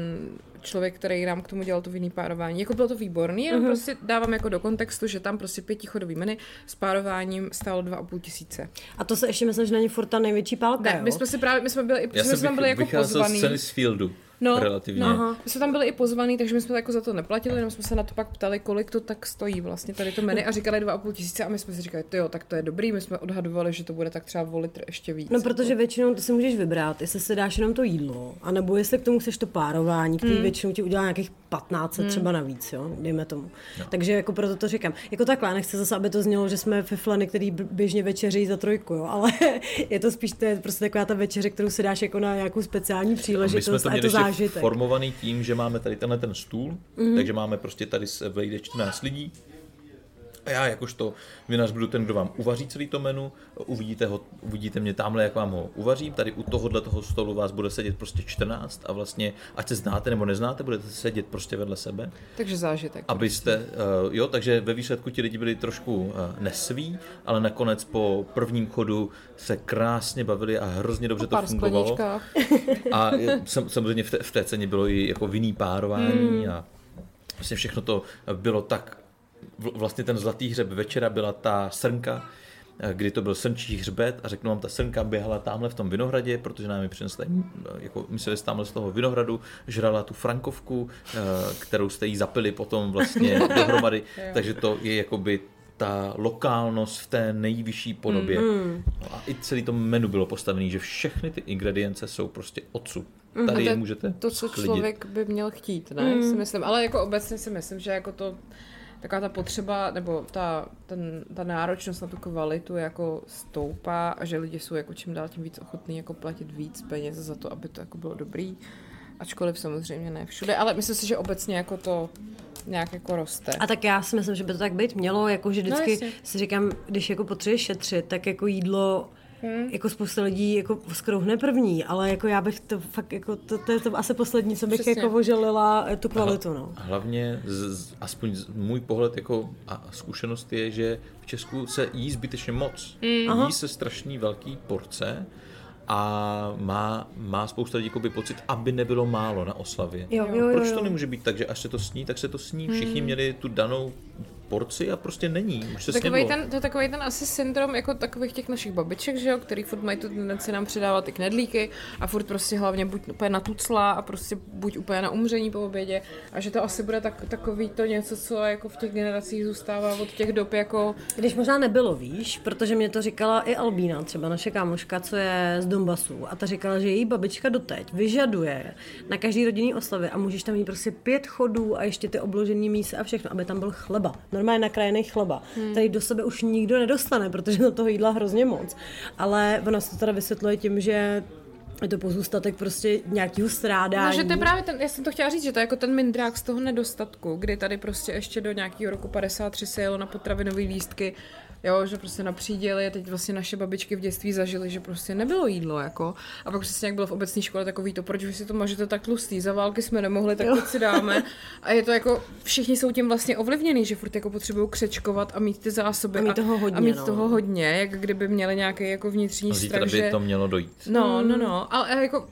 C: člověk, který nám k tomu dělal to vinný párování. Jako bylo to výborný, jenom uh-huh. prostě dávám jako do kontextu, že tam prostě pětichodový menu s párováním stálo dva a půl tisíce.
B: A to se ještě myslím, že není furt ta největší pálka,
C: Ne,
B: jo?
C: my jsme si právě, my jsme byli, i-
D: Já
C: my
D: jsem
C: jsme byli jako
D: vycházel
C: pozvaný.
D: z ceny z fieldu.
C: No,
D: relativně.
C: No, my jsme tam byli i pozvaný, takže my jsme jako za to neplatili, jenom jsme se na to pak ptali, kolik to tak stojí vlastně tady to menu a říkali 2,5 tisíce a my jsme si říkali, jo, tak to je dobrý, my jsme odhadovali, že to bude tak třeba o litr ještě víc.
B: No, protože většinou ty si můžeš vybrat, jestli si dáš jenom to jídlo, anebo jestli k tomu chceš to párování, který
C: Hmm.
B: většinou ti udělá nějakých 15 třeba navíc, jo, dejme tomu. Takže jako proto to říkám. Jako takhle, nechci zase, aby to znělo, že jsme fiflany, který běžně večeří za trojku, jo, ale [LAUGHS] je to spíš to je prostě taková ta večeře, kterou si dáš jako na nějakou speciální
D: My jsme
B: příležitost
D: to
B: a je
D: měli
B: to
D: ještě
B: zážitek.
D: formovaný tím, že máme tady tenhle ten stůl,
B: Mhm.
D: mm-hmm. takže máme prostě tady se vejde 14 lidí. A já jakožto vinař budu ten, kdo vám uvaří celý to menu, uvidíte, ho, uvidíte mě tamhle, jak vám ho uvařím, tady u tohohle toho stolu vás bude sedět prostě 14 a vlastně, ať se znáte nebo neznáte, budete sedět prostě vedle sebe.
C: Takže zážitek.
D: Abyste, uh, jo, takže ve výsledku ti lidi byli trošku uh, nesví, ale nakonec po prvním chodu se krásně bavili a hrozně dobře to fungovalo.
C: skleníčkách. [LAUGHS]
D: A sam, samozřejmě v té, v té ceně bylo i jako vinný párování a vlastně všechno to bylo tak, vlastně ten zlatý hřeb večera byla ta srnka, eh, kdy to byl srnčí hřbet a řeknu vám, ta srnka běhala tamhle v tom vinohradě, protože nám ji přinesli, eh, jako mysleli jste tamhle z toho vinohradu, žrala tu frankovku, eh, kterou jste jí zapili potom vlastně [LAUGHS] dohromady, takže to je jakoby ta lokálnost v té nejvyšší podobě. No a i celý to menu bylo postavené, že všechny ty ingredience jsou prostě odsud. Tady
C: A
D: je
C: to je
D: můžete
C: To, co
D: sklidit.
C: člověk by měl chtít, ne? Mm. Si myslím. Ale jako obecně si myslím, že jako to taková ta potřeba, nebo ta, ten, ta náročnost na tu kvalitu jako stoupá a že lidi jsou jako čím dál tím víc ochotní jako platit víc peněz za to, aby to jako bylo dobrý. Ačkoliv samozřejmě ne všude, ale myslím si, že obecně jako to nějak jako roste.
B: A tak já si myslím, že by to tak být mělo, jako že vždycky
C: jasně.
B: si říkám, když jako potřebuješ šetřit, tak jako jídlo Hmm. Jako spousta lidí jako skrouhne první, ale jako já bych to fakt jako, to, to je to asi poslední, co bych
C: Přesně.
B: jako oželila eh, tu kvalitu, no.
D: A hlavně, z, z, aspoň z, můj pohled jako a zkušenost je, že v Česku se jí zbytečně moc. Mm. Jí se strašný velký porce a má, má spousta lidí jakoby pocit, aby nebylo málo na oslavě.
B: Jo, jo, jo,
D: Proč
B: jo.
D: to nemůže být tak, že až se to sní, tak se to sní. Všichni měli tu danou porci a prostě není. Už se
C: Takový ten, to je takový ten asi syndrom jako takových těch našich babiček, že jo, který furt mají tu tendenci nám předávat ty knedlíky a furt prostě hlavně buď úplně na tucla a prostě buď úplně na umření po obědě a že to asi bude tak, takový to něco, co jako v těch generacích zůstává od těch dob jako
B: Když možná nebylo, víš, protože mě to říkala i Albína, třeba naše kámoška, co je z Donbasu, a ta říkala, že její babička doteď vyžaduje na každý rodinný oslavě a můžeš tam mít prostě pět chodů a ještě ty obložený mísa a všechno, aby tam byl chleba. Normálně nakrájený chleba, hmm. který do sebe už nikdo nedostane, protože na toho jídla hrozně moc. Ale ona se to teda vysvětluje tím, že je to pozůstatek prostě nějakého strádání.
C: No, že to je právě ten, já jsem to chtěla říct, že to je jako ten mindrák z toho nedostatku, kdy tady prostě ještě do nějakého roku 53 se jelo na potravinové lístky, jo, že prostě na příděli, teď vlastně naše babičky v dětství zažily, že prostě nebylo jídlo, jako. A pak přesně jak bylo v obecné škole takový to, proč vy si to máte tak tlustý, za války jsme nemohli, tak teď si dáme. A je to jako, všichni jsou tím vlastně ovlivněni, že furt jako potřebují křečkovat a mít ty zásoby.
B: A mít toho hodně,
C: A mít
B: no.
C: toho hodně, jak kdyby měli nějaký jako vnitřní
D: Zítra
C: strach,
D: by
C: že...
D: to mělo dojít.
C: No, no, no, ale jako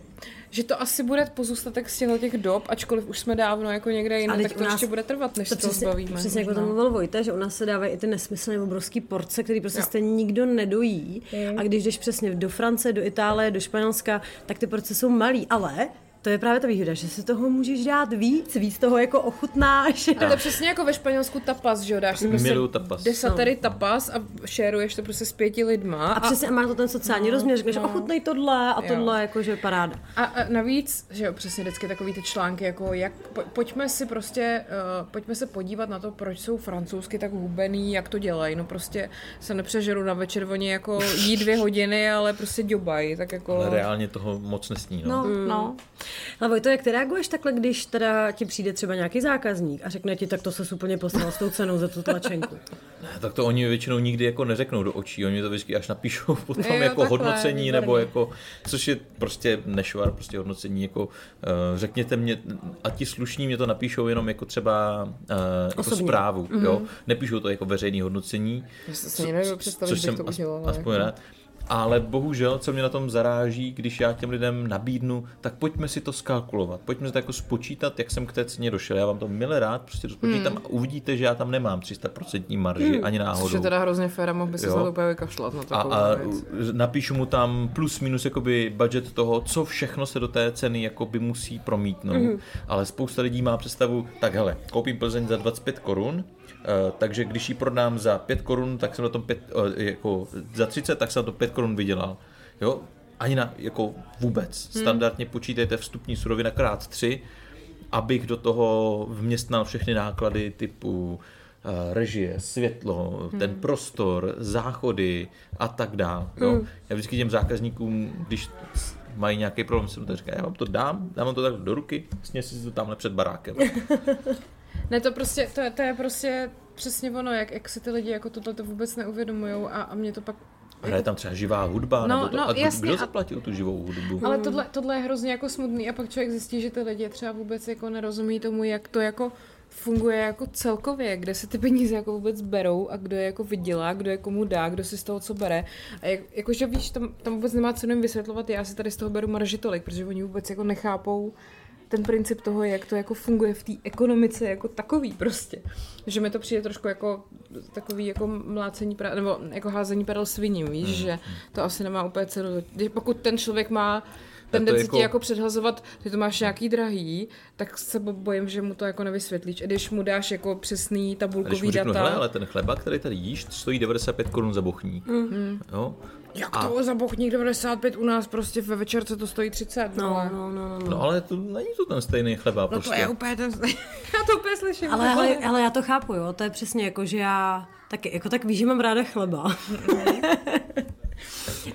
C: že to asi bude pozůstatek z těchto těch dob, ačkoliv už jsme dávno jako někde jinde, tak to
B: nás-
C: ještě bude trvat, než
B: To
C: se to
B: přesně,
C: zbavíme.
B: přesně jak o tom
C: možná.
B: mluvil Vojta, že u nás se dávají i ty nesmyslné obrovský porce, který prostě
C: Jo.
B: stejně nikdo nedojí. A když jdeš přesně do Francie, do Itálie, do Španělska, tak ty porce jsou malý, ale to je právě ta výhoda, že si toho můžeš dát víc, víc toho jako ochutnáš.
C: To je přesně jako ve Španělsku tapas, že jo, dáš si prostě
D: tapas.
C: desatery tapas a šeruješ to prostě s pěti lidma.
B: A přesně a má to ten sociální rozměr, řekneš, ochutnej tohle a
C: Jo.
B: tohle, jakože paráda.
C: A, a navíc, že jo, přesně vždycky takový ty články, jako jak, po, pojďme si prostě, uh, pojďme se podívat na to, proč jsou francouzsky tak hubený, jak to dělají, no prostě se nepřežeru na večer, oni jako jí dvě hodiny, ale prostě ďobají, tak jako...
D: Ale reálně toho moc nesní. No.
B: No, no. Ale Vojto, jak ty reaguješ takhle, když teda ti přijde třeba nějaký zákazník a řekne ti, tak to se úplně poslal s tou cenou za tu tlačenku.
D: Ne, Tak to oni většinou nikdy jako neřeknou do očí, oni to vždycky až napíšou [LAUGHS] potom
C: Jo,
D: jako
C: takhle,
D: hodnocení,
C: výborně.
D: nebo jako, což je prostě nešvar, prostě hodnocení, jako uh, řekněte mě, a ti slušní mě to napíšou jenom jako třeba uh, jako
B: Osobně.
D: zprávu, mm-hmm. jo, nepíšou to jako veřejný hodnocení,
C: Já si to nedovedu představit,
D: což jsem
C: to
D: as,
C: udělala.
D: aspoň
C: jako.
D: rád. Ale bohužel, co mě na tom zaráží, když já těm lidem nabídnu, tak pojďme si to skalkulovat, pojďme si to jako spočítat, jak jsem k té ceně došel. Já vám to milé rád prostě spočítám
C: Hmm.
D: a uvidíte, že já tam nemám 300% marži ani náhodou.
C: Což je teda hrozně fér a mohl by se to úplně vykašlat na
D: A,
C: takovou
D: a
C: věc.
D: napíšu mu tam plus minus jakoby budget toho, co všechno se do té ceny jakoby musí promítnout. Mm. Ale spousta lidí má představu, tak hele, koupím Plzeň za 25 korun, takže když ji prodám za 5 korun, tak jsem na tom 5, eh, jako za 30, tak jsem na to 5 korun vydělal. Jo? Ani na, jako vůbec. Standardně počítejte vstupní surovina krát 3, abych do toho vměstnal všechny náklady typu eh, režie, světlo, ten prostor, záchody a tak dále. Jo? Já vždycky těm zákazníkům, když mají nějaký problém, jsem to říká, já vám to dám, dám vám to tak do ruky, sně si to tamhle před barákem. [LAUGHS]
C: Ne, to prostě, to je, to je prostě přesně ono, jak, jak si ty lidi jako tohle to vůbec neuvědomujou a, a mě to pak
D: Hraje tam třeba živá hudba,
C: No,
D: nebo to,
C: no,
D: a kdo,
C: jasně,
D: kdo
C: a-
D: zaplatil tu živou hudbu?
C: Ale tohle, tohle je hrozně jako smutný a pak člověk zjistí, že ty lidi třeba vůbec jako nerozumí tomu, jak to jako funguje jako celkově, kde se ty peníze jako vůbec berou a kdo je jako vydělá, kdo je komu dá, kdo si z toho co bere. A jak, jakože víš, tam, tam vůbec nemá cenu jim vysvětlovat, já si tady z toho beru marži tolik, protože oni vůbec jako nechápou ten princip toho, jak to jako funguje v té ekonomice jako takový prostě. Že mi to přijde trošku jako takový jako mlácení, pra, nebo jako házení perel sviním, víš, že to asi nemá úplně cenu. Pokud ten člověk má tendenci jako...
D: jako-
C: ti jako předhazovat, ty to máš nějaký drahý, tak se bo- bojím, že mu to jako nevysvětlíš. A když mu dáš jako přesný
D: když
C: tabulkový
D: mu řeknu,
C: data,
D: hele, ale ten chleba, který tady jíš, stojí 95 korun za bochník. Mm. Jo?
C: jak
D: a-
C: to za bochník 95 u nás prostě ve večerce to stojí 30.
B: No,
C: vole.
B: no, no, no.
D: No ale to není to ten stejný chleba
C: No
D: prostě.
C: to je úplně ten... [LAUGHS] Já to úplně slyším.
B: Ale, ale, ale já to chápu, jo, to je přesně jako, že já taky, jako tak víš, že mám ráda chleba. [LAUGHS]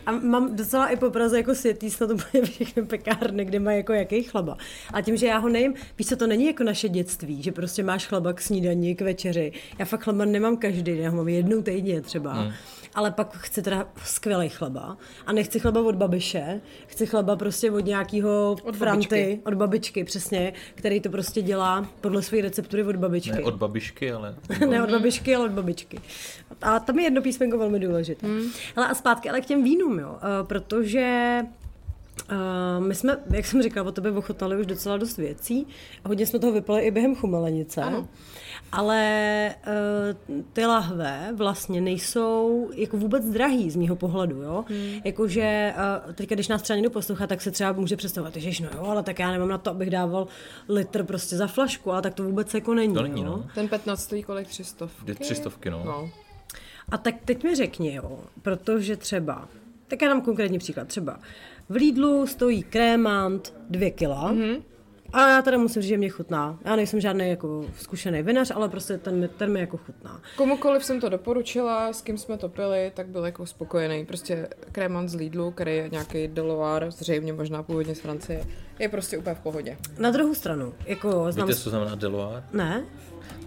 B: A mám docela i po Praze jako světý snad úplně všechny pekárny, kde mají jako jaký chleba. A tím, že já ho nejím, víš co, to není jako naše dětství, že prostě máš chleba k snídani, k večeři. Já fakt chleba nemám každý den, já ho mám jednou týdně třeba. Hmm. Ale pak chci teda skvělý chleba. A nechci chleba od babiše, chci chleba prostě od nějakého
C: Od
B: Franty,
C: babičky.
B: od babičky, přesně, který to prostě dělá podle své receptury od babičky.
D: Ne od babičky, ale... [LAUGHS]
B: ne od babičky, ale od babičky. A tam je jedno písmenko velmi důležité. Hmm. Ale a zpátky ale k těm vínům, jo, uh, protože Uh, my jsme, jak jsem říkala, o tebe ochotnali už docela dost věcí. a Hodně jsme toho vypali i během chumelenice.
C: Ano.
B: Ale uh, ty lahve vlastně nejsou jako vůbec drahý z mýho pohledu, jo. Hmm. Jakože uh, teďka, když nás třeba někdo poslouchá, tak se třeba může představovat, že no jo, ale tak já nemám na to, abych dával litr prostě za flašku, ale tak to vůbec jako není,
D: To není,
B: jo.
D: no.
C: Ten 15 stojí kolik? 300?
D: Jde tři stovky, no.
C: No.
B: A tak teď mi řekni, jo, protože třeba, tak já dám konkrétní příklad, třeba v Lidlu stojí krémant 2 kila, mm-hmm. A já teda musím říct, že mě chutná. Já nejsem žádný jako zkušený vinař, ale prostě ten, ten mi jako chutná.
C: Komukoliv jsem to doporučila, s kým jsme to pili, tak byl jako spokojený. Prostě kréman z Lidlu, který je nějaký Delovar, zřejmě možná původně z Francie, je prostě úplně v pohodě.
B: Na druhou stranu, jako znám...
D: Víte, co znamená Deloire?
B: Ne?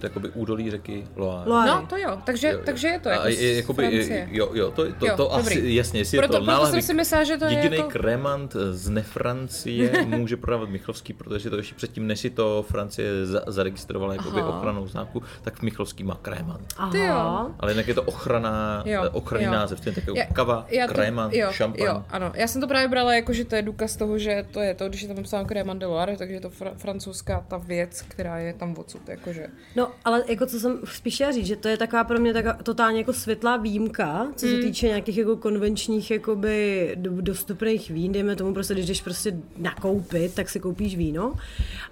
D: Je jakoby údolí řeky Loire.
B: Loire.
C: No, to jo, takže,
D: Jo, jo.
C: takže je to
D: A
C: jako
D: je-
C: z
D: jakoby,
C: Francie.
D: jo, jo, to, to,
C: Jo,
D: to asi, jasně, jestli
C: Proto-
D: je to
C: proto jsem si myslela, že to je
D: jediný
C: jako-
D: kremant z nefrancie [LAUGHS] může prodávat Michlovský, protože to ještě předtím, než si to Francie za, zaregistrovala jakoby
C: Aha.
D: ochranou známku, tak Michlovský má krémant.
B: Aha.
C: Ty jo.
D: Ale jinak je to ochrana,
C: Jo,
D: ochranný
C: jo.
D: název, to je takový
C: Já-
D: kava,
C: já to-
D: krémant,
C: jo,
D: šampaň.
C: Jo, ano. Já jsem to právě brala jako, že to je důkaz toho, že to je to, když je tam napsáno Crémant de Loire, takže je to fr- francouzská ta věc, která je tam odsud, jakože.
B: No, ale jako co jsem spíš chtěla říct, že to je taková pro mě taková totálně jako světlá výjimka, co se týče nějakých jako konvenčních jakoby do- dostupných vín, dejme tomu prostě, když jdeš prostě nakoupit, tak si koupíš víno,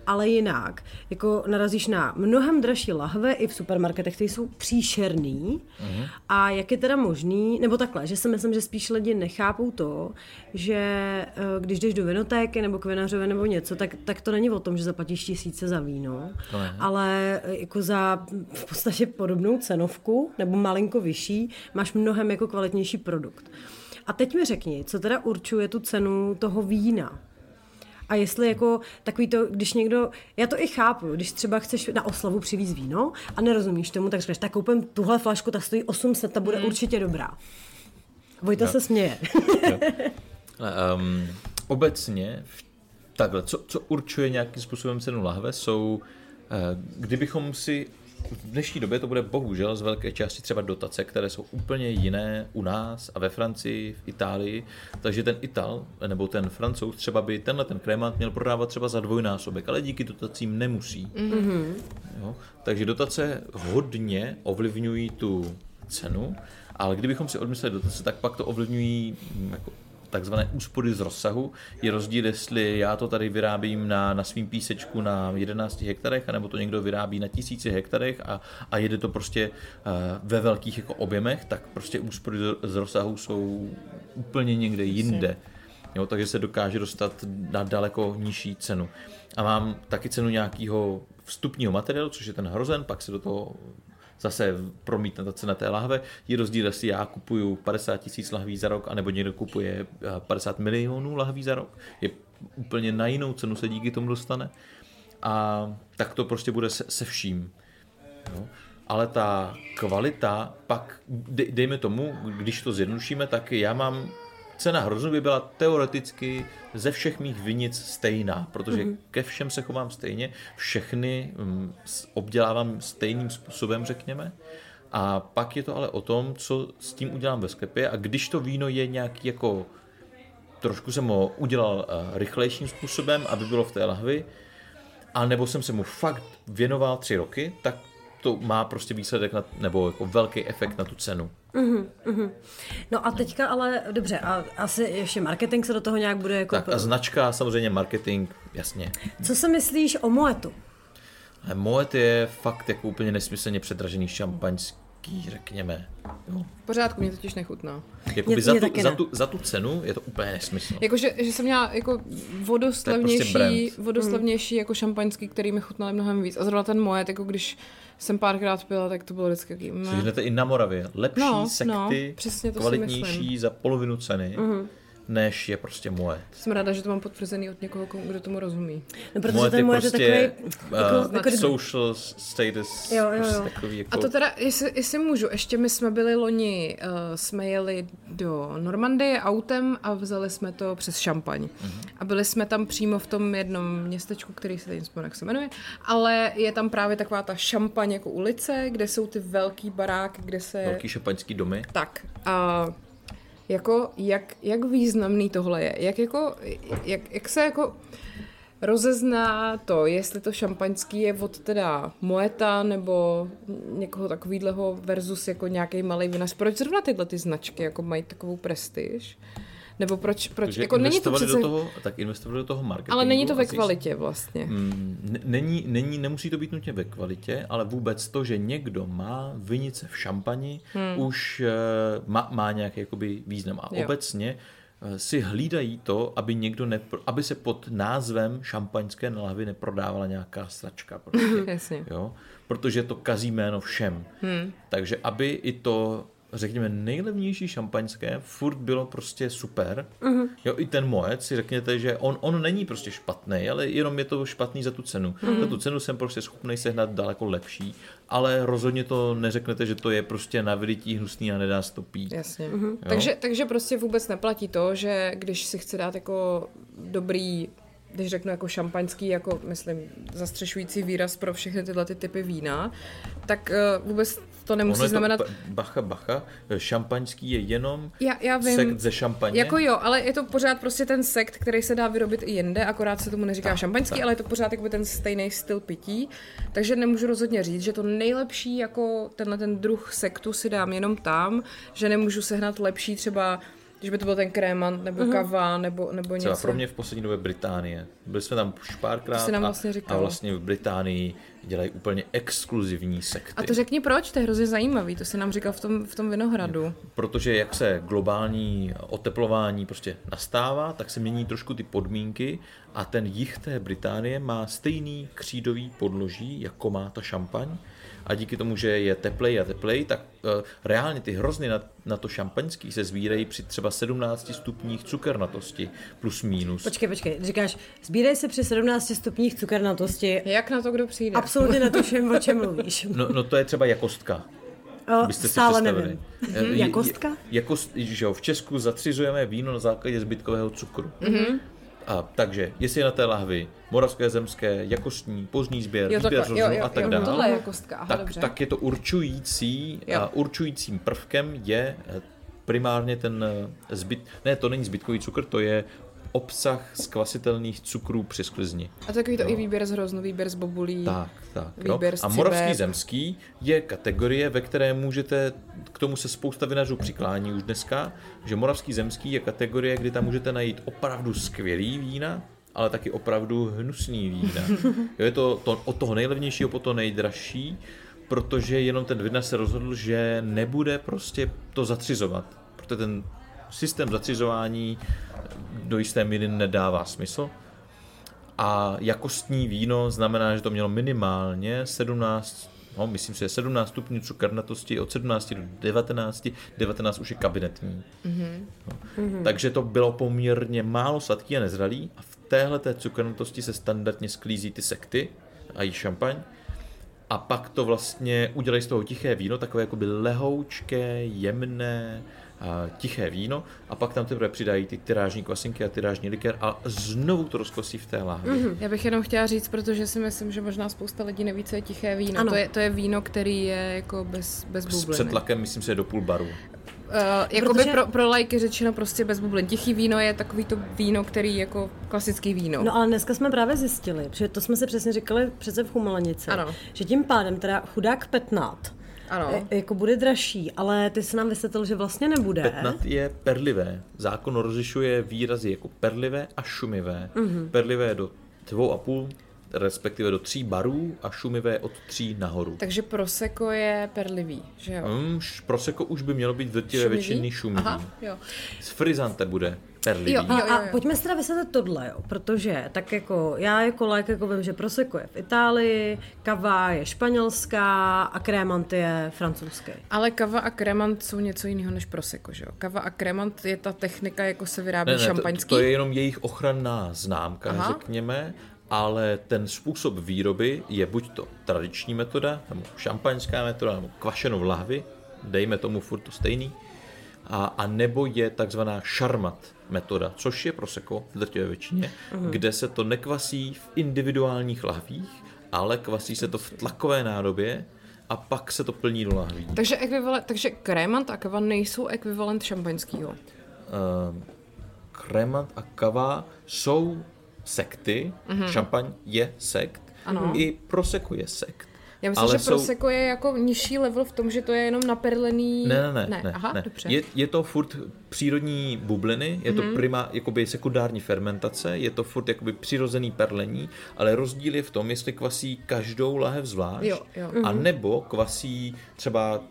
B: ale jinak, jako narazíš na mnohem dražší lahve i v supermarketech, které jsou příšerný. A jak je teda možný, nebo takhle, že si myslím, že spíš lidi nechápou to, že eh, když jdeš do vinotéky nebo k vinařovi nebo něco, tak, tak to není o tom, že zaplatíš tisíce za víno, ale eh, jako za v podstatě podobnou cenovku nebo malinko vyšší máš mnohem jako kvalitnější produkt. A teď mi řekni, co teda určuje tu cenu toho vína? A jestli jako takový to, když někdo, já to i chápu, když třeba chceš na oslavu přivízt víno a nerozumíš tomu, tak řekneš, tak koupím tuhle flašku, ta stojí 800, ta bude určitě dobrá. Vojta se směje.
D: Um, obecně, takhle, co, co určuje nějakým způsobem cenu lahve, jsou, uh, kdybychom si v dnešní době to bude bohužel z velké části třeba dotace, které jsou úplně jiné u nás a ve Francii, v Itálii, takže ten Ital nebo ten Francouz třeba by tenhle ten krémant měl prodávat třeba za dvojnásobek, ale díky dotacím nemusí. Mm-hmm. Jo? Takže dotace hodně ovlivňují tu cenu, ale kdybychom si odmysleli dotace, tak pak to ovlivňují jako takzvané úspory z rozsahu. Je rozdíl, jestli já to tady vyrábím na, na svým písečku na 11 hektarech, anebo to někdo vyrábí na tisíci hektarech a, a jede to prostě uh, ve velkých jako objemech, tak prostě úspory z- z rozsahu jsou úplně někde jinde. Jo, takže se dokáže dostat na daleko nižší cenu. A mám taky cenu nějakého vstupního materiálu, což je ten hrozen, pak se do toho zase promítne ta cena té lahve. Je rozdíl, jestli já kupuju 50 tisíc lahví za rok, anebo někdo kupuje eh, 50 milionů lahví za rok. Je úplně na jinou cenu se díky tomu dostane. A tak to prostě bude se, se vším. Jo. Ale ta kvalita, pak dej- dejme tomu, když to zjednodušíme, tak já mám cena hroznu by byla teoreticky ze všech mých vinic stejná, protože mm-hmm. ke všem se chovám stejně, všechny mm, obdělávám stejným způsobem, řekněme. A pak je to ale o tom, co s tím udělám ve sklepě a když to víno je nějaký jako trošku jsem ho udělal uh, rychlejším způsobem, aby bylo v té lahvi, a nebo jsem se mu fakt věnoval tři roky, tak to má prostě výsledek na, nebo jako velký efekt na tu cenu.
B: No a teďka ale, dobře, a asi ještě marketing se do toho nějak bude jako...
D: Tak a značka, samozřejmě marketing, jasně.
B: Co si myslíš o Moetu?
D: Ale Moet je fakt jako úplně nesmyslně předražený šampaňský, řekněme. Jo.
C: V pořádku, mě totiž nechutná.
D: Jakoby
B: Mě-
D: za,
B: mě
D: tu, za, tu, za tu cenu je to úplně nesmysl.
C: Jakože, že jsem měla jako vodoslavnější,
D: brand.
C: vodoslavnější jako šampaňský, který mi chutnaly mnohem víc. A zrovna ten moje, jako když jsem párkrát pila, tak to bylo vždycky taký... meh.
D: Seženete i na Moravě. Lepší
C: No,
D: sekty,
C: no, přesně to
D: kvalitnější za polovinu ceny, než je prostě Moet.
C: Jsem ráda, že to mám potvrzený od někoho, kdo tomu rozumí.
B: No, protože
D: Moet
B: ten
D: je
B: Moet je
D: prostě
B: takový... Jako, jako,
D: uh, social status.
B: Jo, jo, jo.
D: prostě Takový jako,
C: A to teda, jestli, jestli můžu, ještě my jsme byli loni, uh, jsme jeli do Normandie autem a vzali jsme to přes Šampaň. Mm-hmm. A byli jsme tam přímo v tom jednom městečku, který se teď jak se jmenuje, ale je tam právě taková ta Šampaň jako ulice, kde jsou ty velký baráky, kde se...
D: velký šampaňský domy.
C: Tak a jako jak, jak významný tohle je, jak jako, jak, jak se jako rozezná to, jestli to šampaňský je od teda Moeta nebo někoho takovýhleho versus jako nějaký malý vinař. Proč zrovna tyhle ty značky jako mají takovou prestiž? Nebo proč, proč
D: Takže
C: jako není to přece,
D: do toho, tak investovali do toho marketingu.
C: ale není to ve kvalitě vlastně.
D: Mm, Není, není, nemusí to být nutně ve kvalitě, ale vůbec to, že někdo má vinice v šampani, hmm. už uh, má, má nějaký jakoby význam. A
C: Jo.
D: obecně eh, si hlídají to, aby někdo nepro, aby se pod názvem šampaňské lahvy neprodávala nějaká sračka. Prostě, [LAUGHS]
C: Jasně.
D: jo? Protože to kazí jméno všem. Hmm. Takže aby i to řekněme, nejlevnější šampaňské furt bylo prostě super. Uh-huh. Jo, i ten Moet si řekněte, že on, on není prostě špatný, ale jenom je to špatný za tu cenu. Uh-huh. Za tu cenu jsem prostě schopný sehnat daleko lepší, ale rozhodně to neřeknete, že to je prostě na vylití hnusný a nedá se to pít.
C: Jasně. Uh-huh. Takže, takže prostě vůbec neplatí to, že když si chce dát jako dobrý když řeknu jako šampaňský, jako myslím zastřešující výraz pro všechny tyhle ty typy vína, tak uh, vůbec to nemusí
D: ono
C: znamenat...
D: To, bacha, bacha, šampaňský je jenom
C: já, já vím,
D: sekt ze šampaně.
C: Jako jo, ale je to pořád prostě ten sekt, který se dá vyrobit i jinde, akorát se tomu neříká tak, šampaňský, tak. ale je to pořád jako ten stejný styl pití, takže nemůžu rozhodně říct, že to nejlepší jako tenhle ten druh sektu si dám jenom tam, že nemůžu sehnat lepší třeba když by to byl ten krémant, nebo uh-huh. kava, nebo, nebo něco.
D: Třeba pro mě v poslední době Británie. Byli jsme tam už párkrát
C: nám vlastně
D: a, a vlastně v Británii dělají úplně exkluzivní sekty.
C: A to řekni proč, to je hrozně zajímavý, to si nám říkal v tom, v tom Vinohradu.
D: Protože jak se globální oteplování prostě nastává, tak se mění trošku ty podmínky a ten jich té Británie má stejný křídový podloží, jako má ta šampaň a díky tomu, že je teplej a teplej, tak uh, reálně ty hrozny na, na to šampaňský se zvírají při třeba 17 stupních cukernatosti plus minus.
B: Počkej, počkej, říkáš, sbírají se při 17 stupních cukernatosti.
C: Jak na to kdo přijde?
B: Absolutně netuším, o čem mluvíš.
D: No, no to je třeba jakostka.
B: O, Byste stále si nevím.
D: Mhm. Jakostka? Jakost, že jo, v Česku zatřizujeme víno na základě zbytkového cukru. Mm-hmm. A takže, jestli je na té lahvi moravské, zemské, jakostní, pozdní sběr, jo, sběr jo, jo,
C: a
D: tak dále,
C: tohle je jakostka, aha,
D: tak,
C: dobře.
D: tak je to určující, a určujícím prvkem je eh, primárně ten eh, zbyt, ne, to není zbytkový cukr, to je obsah skvasitelných cukrů při sklizni.
C: A takový to jo. i výběr z hroznu, výběr z bobulí.
D: Tak, tak. Výběr jo. A moravský zemský je kategorie, ve které můžete, k tomu se spousta vinařů přiklání už dneska, že moravský zemský je kategorie, kdy tam můžete najít opravdu skvělý vína, ale taky opravdu hnusný vína. [LAUGHS] Jo, je to, to od toho nejlevnějšího po to nejdražší, protože jenom ten vinař se rozhodl, že nebude prostě to zatřizovat. Protože ten systém zatřizování do jisté míry nedává smysl. A jakostní víno znamená, že to mělo minimálně 17, no myslím si, 17 stupňů cukernatosti od 17 do 19, 19 už je kabinetní. Mm-hmm. No. Mm-hmm. Takže to bylo poměrně málo sladký a nezralý a v téhle té cukernatosti se standardně sklízí ty sekty a jí šampaň a pak to vlastně udělají z toho tiché víno, takové jakoby lehoučké, jemné, tiché víno a pak tam teprve přidají ty tyrážní kvasinky a tyrážní likér a znovu to rozkosí v té láhvi. Mm-hmm.
C: Já bych jenom chtěla říct, protože si myslím, že možná spousta lidí neví, co je tiché víno. To je, to je víno, který je jako bez, bez bubliny.
D: S tlakem, myslím si, je do půl baru.
C: Uh, jakoby Protože... pro, pro lajky řečeno prostě bez bublin. Tichý víno je takový to víno, který jako klasický víno.
B: No ale dneska jsme právě zjistili, že to jsme si přesně říkali přece v Chumelanici, ano. že tím pádem teda chudák petnat ano. E, jako bude dražší, ale ty se nám vysvětlil, že vlastně nebude.
D: Petnat je perlivé. Zákon rozlišuje výrazy jako perlivé a šumivé. Mm-hmm. Perlivé do dvou a půl, respektive do tří barů a šumivé od tří nahoru.
C: Takže proseko je perlivý, že jo?
D: Mm, proseko už by mělo být drtivé většiny šumivý. Aha, jo. Z frizante bude perlivý.
B: Jo, a, a pojďme si teda vysvětlit tohle, jo, protože tak jako já jako like jako vím, že Prosecco je v Itálii, kava je španělská a krémant je francouzský.
C: Ale kava a krémant jsou něco jiného než Prosecco, že jo? Kava a krémant je ta technika, jako se vyrábí ne, ne, šampaňský.
D: To, to je jenom jejich ochranná známka, Aha. řekněme, ale ten způsob výroby je buď to tradiční metoda, nebo šampaňská metoda, nebo kvašenou lahvy, dejme tomu furt to stejný, a, a nebo je takzvaná šarmat metoda, což je proseko v drtivé většině, uh-huh. kde se to nekvasí v individuálních lahvích, ale kvasí se to v tlakové nádobě a pak se to plní do lahví.
C: Takže, ekvivalent, takže krémant a kava nejsou ekvivalent šampaňského? Uh,
D: krémant a kava jsou sekty, uh-huh. šampaň je sekt, ano. i proseko je sekt.
C: Já myslím, ale že jsou... Prosecco je jako nižší level v tom, že to je jenom naperlený...
D: Ne, ne, ne. ne, ne Aha, ne. Dobře. Je, je to furt přírodní bubliny, je mm-hmm. to mhm. prima, jakoby sekundární fermentace, je to furt jakoby přirozený perlení, ale rozdíl je v tom, jestli kvasí každou lahev zvlášť, jo, jo. a mhm. nebo kvasí třeba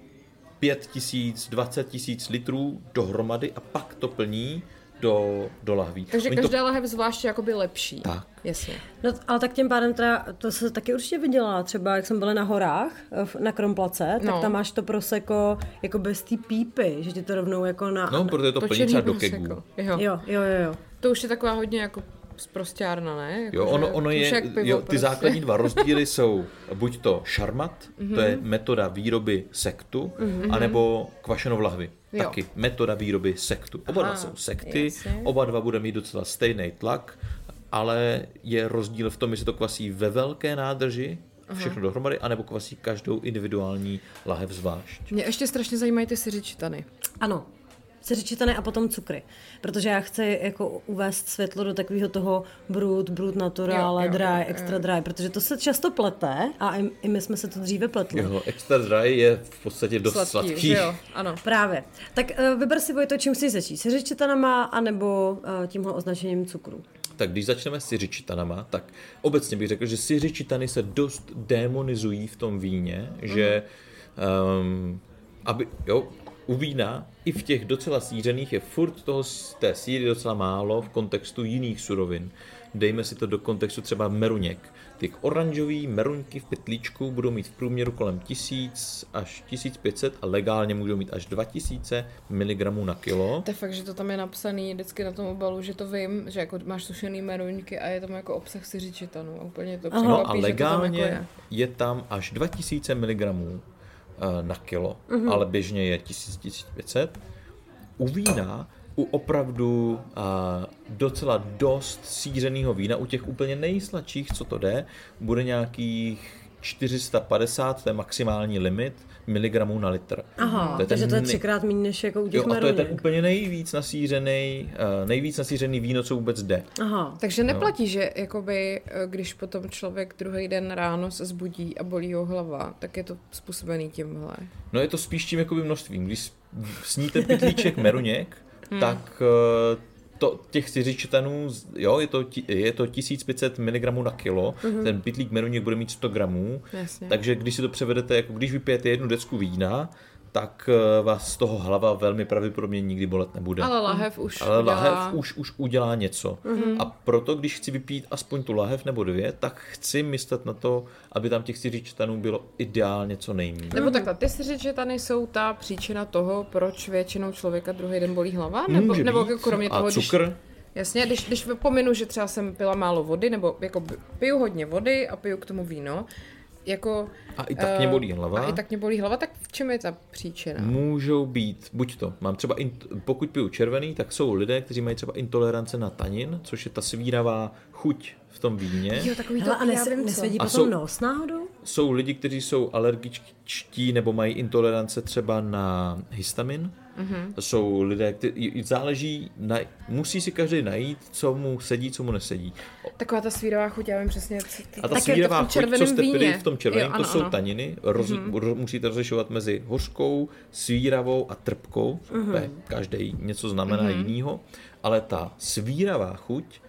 D: 5 tisíc, 20 tisíc litrů dohromady a pak to plní do, do lahví.
C: Takže
D: Oni
C: každá lahev zvlášť je jakoby lepší.
D: Tak.
C: Jasně.
B: No, ale tak tím pádem teda, to se taky určitě viděla, třeba jak jsem byla na horách, eh, na Kromplace, tak
C: No.
B: tam máš to proseko jako bez té pípy, že ti to rovnou jako na...
D: No, protože to plní třeba do kegů.
C: Jo.
B: Jo, jo, jo, jo.
C: To už je taková hodně jako sprostěrna, ne? Jako,
D: Jo, ono, ono je,
C: pivo
D: jo, ty
C: prostě.
D: základní dva [LAUGHS] rozdíly jsou buď to šarmat, to je
C: Mhm.
D: metoda výroby sektu, anebo kvašeno v lahvi.
C: Jo.
D: Taky metoda výroby sektu. Oba dva
C: Aha,
D: jsou sekty,
C: jasně.
D: oba dva bude mít docela stejný tlak, ale je rozdíl v tom, jestli to kvasí ve velké nádrži, všechno dohromady, anebo kvasí každou individuální lahev zvlášť.
C: Mě ještě strašně zajímají ty siřičitany.
B: Ano, siřičitany a potom cukry. Protože já chci jako uvést světlo do takového toho brut, brut naturále,
C: Jo, jo,
B: dry,
C: jo, jo.
B: extra dry, protože to se často plete a i, i my jsme se to dříve pletli.
D: Jeho extra dry je v podstatě dost sladký.
C: Sladký, jo? Ano.
B: Právě. Tak uh, vyber si Vojto, čím chceš začít. Siřičitanama anebo uh, tímhle označením cukru.
D: Tak když začneme s syřičitanama, tak obecně bych řekl, že syřičitany se dost demonizují v tom víně, že um, aby, jo, u vína i v těch docela sířených je furt toho, z té síry docela málo v kontextu jiných surovin. Dejme si to do kontextu třeba meruněk. Ty oranžový meruňky v pytlíčku budou mít v průměru kolem 1000 až 1500 a legálně můžou mít až 2000 mg na kilo.
C: To je fakt, že to tam je napsaný vždycky na tom obalu, že to vím, že jako máš sušený meruňky a je tam jako obsah siřičitanu. A úplně to překvapí,
D: No a
C: že to tam
D: legálně
C: jako je.
D: je tam až 2000 mg na kilo,
C: Mhm.
D: ale běžně je 1000-1500. U vína, u opravdu a, docela dost sířeného vína, u těch úplně nejsladších, co to jde, bude nějakých 450, to je maximální limit, miligramů na litr.
B: Aha,
D: je
B: takže
D: ten
B: to je třikrát méně než jako u těch
D: Jo, a to je ten úplně nejvíc nasířený, uh, nejvíc nasířený víno, co vůbec jde.
B: Aha.
C: Takže neplatí, že jakoby, eh, když potom člověk druhý den ráno se zbudí a bolí ho hlava, tak je to způsobený tímhle.
D: No je to spíš tím jakoby množstvím. Když sníte pytlíček [LAUGHS] meruněk,
C: Hmm.
D: tak eh, to, těch siřičetanů, jo, je to, je to 1500 mg na kilo,
C: Mhm.
D: ten pytlík meruněk bude mít 100 gramů,
C: Jasně.
D: takže když si to převedete, jako když vypijete jednu decku vína, tak eh, vás z toho hlava velmi pravděpodobně nikdy bolet nebude.
C: Ale lahev už
D: Ale
C: udělá...
D: Lahev už, už udělá něco. A proto, když chci vypít aspoň tu lahev nebo dvě, tak chci myslet na to, aby tam těch siřičetanů bylo ideálně co nejméně.
C: Nebo takhle, ty siřičitany jsou ta příčina toho, proč většinou člověka druhý den bolí hlava? Nebo,
D: Může
C: nebo
D: být.
C: jako kromě
D: A
C: toho,
D: cukr?
C: Když, jasně, když, když pominu, že třeba jsem pila málo vody, nebo jako piju hodně vody a piju k tomu víno, jako...
D: A i tak mě
C: eh,
D: bolí hlava.
C: A i tak mě bolí hlava, tak v čem je ta příčina?
D: Můžou být, buď to, mám třeba, int- pokud piju červený, tak jsou lidé, kteří mají třeba intolerance na tanin, což je ta svíravá chuť v tom víně.
C: Jo, takový
B: Hele,
C: to,
B: a
C: já
B: nes,
C: vím, co.
B: nesvědí
D: A
B: potom
D: jsou-
B: nos náhodou?
D: Jsou lidi, kteří jsou alergičtí nebo mají intolerance třeba na histamin. Mm-hmm. Jsou lidé, kteří záleží, na, musí si každý najít, co mu sedí, co mu nesedí.
C: Taková ta svírová chuť, já vím přesně. Co ty...
D: A ta
C: Tak tom
D: chuť, co jste pili v tom červeném,
C: Jo,
D: to
C: ano,
D: jsou
C: ano.
D: Taniny. Roz, mm-hmm. Musíte rozlišovat mezi hořkou, svíravou a trpkou.
C: Mhm.
D: Mm-hmm. Každý něco znamená mm-hmm. jinýho. Ale ta svíravá chuť,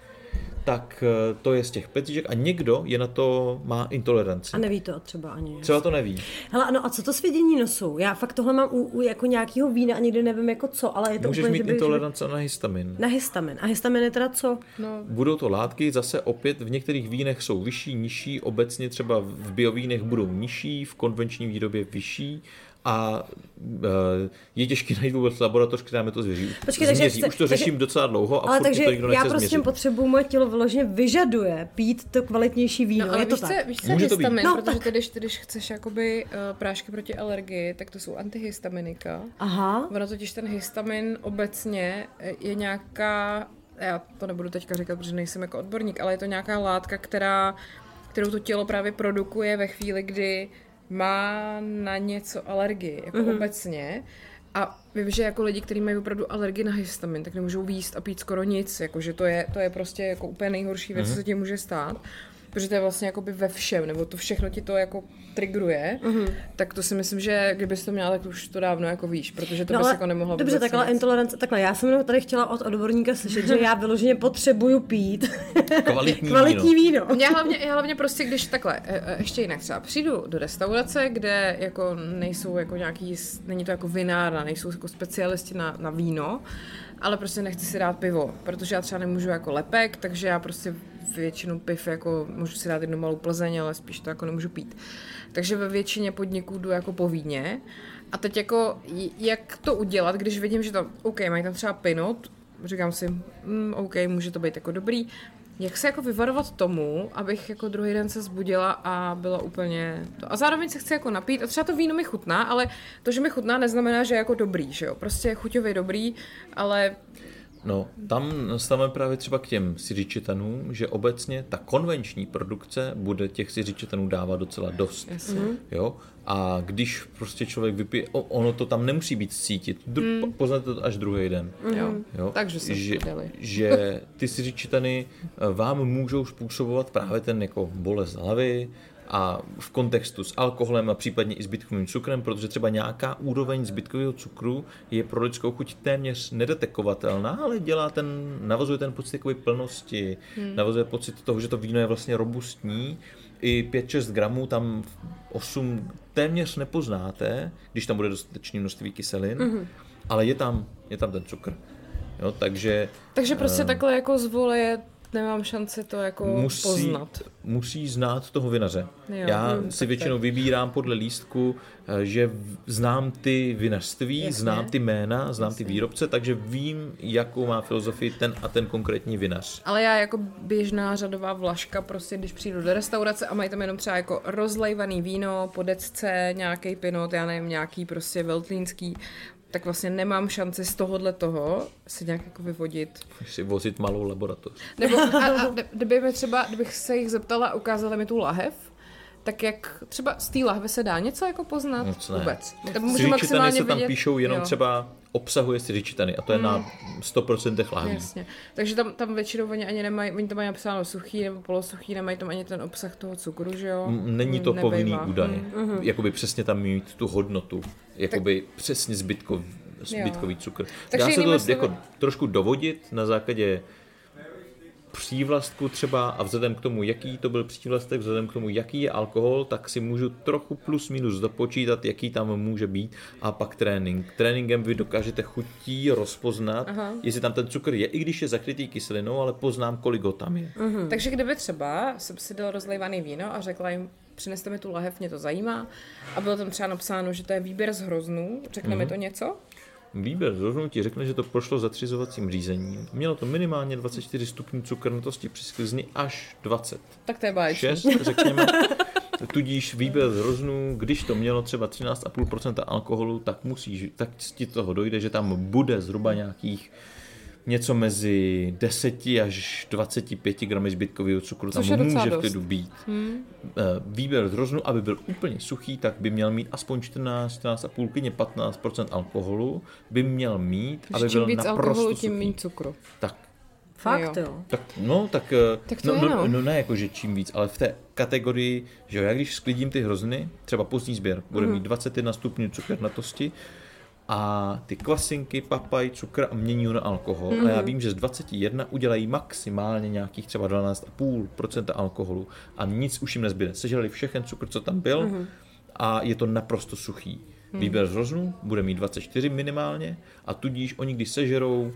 D: tak eh, to je z těch pecíček a někdo je na to, má intoleranci.
B: A neví to třeba ani.
D: Třeba to neví.
B: Hele, no a co to svědění nosu? Já fakt tohle mám u, u jako nějakého vína a nikdy nevím jako co, ale je to
D: Můžeš
B: úplně,
D: mít
B: že by,
D: intolerance na histamin.
B: Na histamin. A histamin je teda co?
C: No,
D: Budou to látky, zase opět v některých vínech jsou vyšší, nižší, obecně třeba v biovínech budou nižší, v konvenční výrobě vyšší a e, je těžké najít vůbec laboratoř, která mi to zvěří.
B: Počkej, takže
D: změří.
B: chce-
D: Už to
B: takže-
D: řeším docela dlouho a
B: Ale takže
D: to nikdo
B: já prostě
D: změřit.
B: potřebuji, moje tělo vyloženě vyžaduje pít to kvalitnější víno.
C: No, ale
B: je to
C: víš,
B: tak?
C: co, víš,
D: Může to být.
B: No,
C: protože
B: tak.
C: ty, když, ty, když chceš jakoby uh, prášky proti alergii, tak to jsou antihistaminika.
B: Aha.
C: Ono totiž ten histamin obecně eh, je nějaká, já to nebudu teďka říkat, protože nejsem jako odborník, ale je to nějaká látka, která, kterou to tělo právě produkuje ve chvíli, kdy má na něco alergii, jako mm-hmm. obecně. A vím, že jako lidi, kteří mají opravdu alergii na histamin, tak nemůžou výst a pít skoro nic, jakože to je, to je prostě jako úplně nejhorší věc, mm-hmm. co se tím může stát. Protože to je vlastně jakoby ve všem, nebo to všechno ti to jako triggeruje, mm-hmm. tak to si myslím, že kdybys to měla, tak už to dávno jako víš, protože to no, bys jako nemohla
B: Dobře, takhle intolerance, takhle, já jsem jenom tady chtěla od odborníka slyšet, že já vyloženě potřebuju pít [LAUGHS]
D: Kvalitní,
B: kvalitní víno.
C: Já hlavně, já hlavně prostě, když takhle, e, e, ještě jinak třeba přijdu do restaurace, kde jako nejsou jako nějaký, není to jako vinárna, nejsou jako specialisti na, na víno, ale prostě nechci si dát pivo, protože já třeba nemůžu jako lepek, takže já prostě většinu piv jako můžu si dát jednu malou plzeň, ale spíš to jako nemůžu pít. Takže ve většině podniků jdu jako po víně. A teď jako, jak to udělat, když vidím, že tam, OK, mají tam třeba pinot, říkám si, mm, OK, může to být jako dobrý, jak se jako vyvarovat tomu, abych jako druhý den se zbudila a byla úplně to. A zároveň se chci jako napít a třeba to víno mi chutná, ale to, že mi chutná, neznamená, že je jako dobrý, že jo. Prostě chuťově dobrý, ale
D: No, tam stavíme právě třeba k těm siřičetanům, že obecně ta konvenční produkce bude těch siřičetanů dávat docela dost.
C: Jasně.
D: Jo? A když prostě člověk vypije, ono to tam nemusí být cítit, Dr- mm. poznáte to až druhý den.
C: jo.
D: Jo?
C: Takže se
D: že,
C: vydali.
D: že ty siřičetany eh, vám můžou způsobovat právě ten jako bolest hlavy, a v kontextu s alkoholem a případně i zbytkovým cukrem, protože třeba nějaká úroveň zbytkového cukru je pro lidskou chuť téměř nedetekovatelná, ale dělá ten, navazuje ten pocit takové plnosti, hmm. navazuje pocit toho, že to víno je vlastně robustní, i 5-6 gramů tam 8 téměř nepoznáte, když tam bude dostatečné množství kyselin, mm-hmm. ale je tam, je tam ten cukr. Jo, takže,
C: takže prostě uh, takhle jako zvoleje nemám šanci to jako musí, poznat.
D: Musí znát toho vinaře.
C: Jo,
D: Já
C: hm,
D: si většinou
C: tak.
D: vybírám podle lístku, eh, že znám ty vinařství,
C: Jasně.
D: znám ty jména, znám
C: Jasně.
D: ty výrobce, takže vím, jakou má filozofii ten a ten konkrétní vinař.
C: Ale já jako běžná řadová vlaška, prostě když přijdu do restaurace a mají tam jenom třeba jako rozlejvaný víno, po decce, nějaký pinot, já nevím, nějaký prostě veltlínský, tak vlastně nemám šanci z tohohle toho si nějak jako vyvodit.
D: Si vozit malou laboratoř.
C: Nebo a, a kdy- kdyby mi třeba, kdybych se jich zeptala a ukázala mi tu lahev, tak jak třeba z té lahve se dá něco jako poznat?
D: Moc ne.
C: Vůbec. Tak můžu maximálně
D: se tam
C: vidět,
D: píšou jenom
C: jo.
D: třeba obsahuje siřičitany a to je na 100% lahví.
C: Jasně. Takže tam, tam většinou oni ani nemají, oni tam mají napsáno suchý nebo polosuchý, nemají tam ani ten obsah toho cukru, že jo?
D: Není to
C: Mm,
D: povinný údaj.
C: Mm.
D: Jakoby přesně tam mít tu hodnotu. Jakoby přesně zbytkov, zbytkový cukr.
C: Takže
D: Dá se to
C: slovy-
D: jako trošku dovodit na základě přívlastku třeba a vzhledem k tomu, jaký to byl přívlastek, vzhledem k tomu, jaký je alkohol, tak si můžu trochu plus minus dopočítat, jaký tam může být a pak trénink. Tréninkem vy dokážete chutí rozpoznat,
C: Aha.
D: jestli tam ten cukr je, i když je zakrytý kyselinou, ale poznám, kolik ho tam je.
C: Hmm. Takže kdyby třeba jsem si dal rozlejvaný víno a řekla jim, přineste mi tu lahev, mě to zajímá, a bylo tam třeba napsáno, že to je výběr z hroznů, řekne mi to něco?
D: Výběr rozhodnutí řekne, že to prošlo zatřizovacím řízením. Mělo to minimálně 24 stupňů cukrnatosti při sklizni až 20.
C: Tak to je báječný.
D: 6, řekněme. Tudíž výběr z hroznů, když to mělo třeba 13,5% alkoholu, tak musíš, tak ti toho dojde, že tam bude zhruba nějakých něco mezi 10 až 25 gramy zbytkového cukru
C: Což
D: tam může v
C: dost.
D: klidu být. Hmm. Výběr z hroznů, aby byl úplně suchý, tak by měl mít aspoň 14, 14,5, klidně 15% alkoholu, by měl mít, aby
C: čím
D: byl
C: víc
D: naprosto
C: alkoholu,
D: suchý.
C: tím méně cukru.
D: Tak,
B: Fakt
C: Jo.
D: tak, no, tak, eh,
C: Tak to
D: no, no,
C: no.
D: no, ne, jako, že čím víc, ale v té kategorii, že jo, já když sklidím ty hrozny, třeba pozdní sběr, bude
C: Mhm.
D: mít 21 stupňů cukernatosti a ty kvasinky, papaj, cukr a mění na alkohol. A
C: Mhm.
D: já vím, že z 21 udělají maximálně nějakých třeba 12,5% alkoholu a nic už jim nezbyde. Sežrali všechen cukr, co tam byl
C: Mhm.
D: a je to naprosto suchý. Výběr z hroznů bude mít 24 minimálně a tudíž oni, když sežerou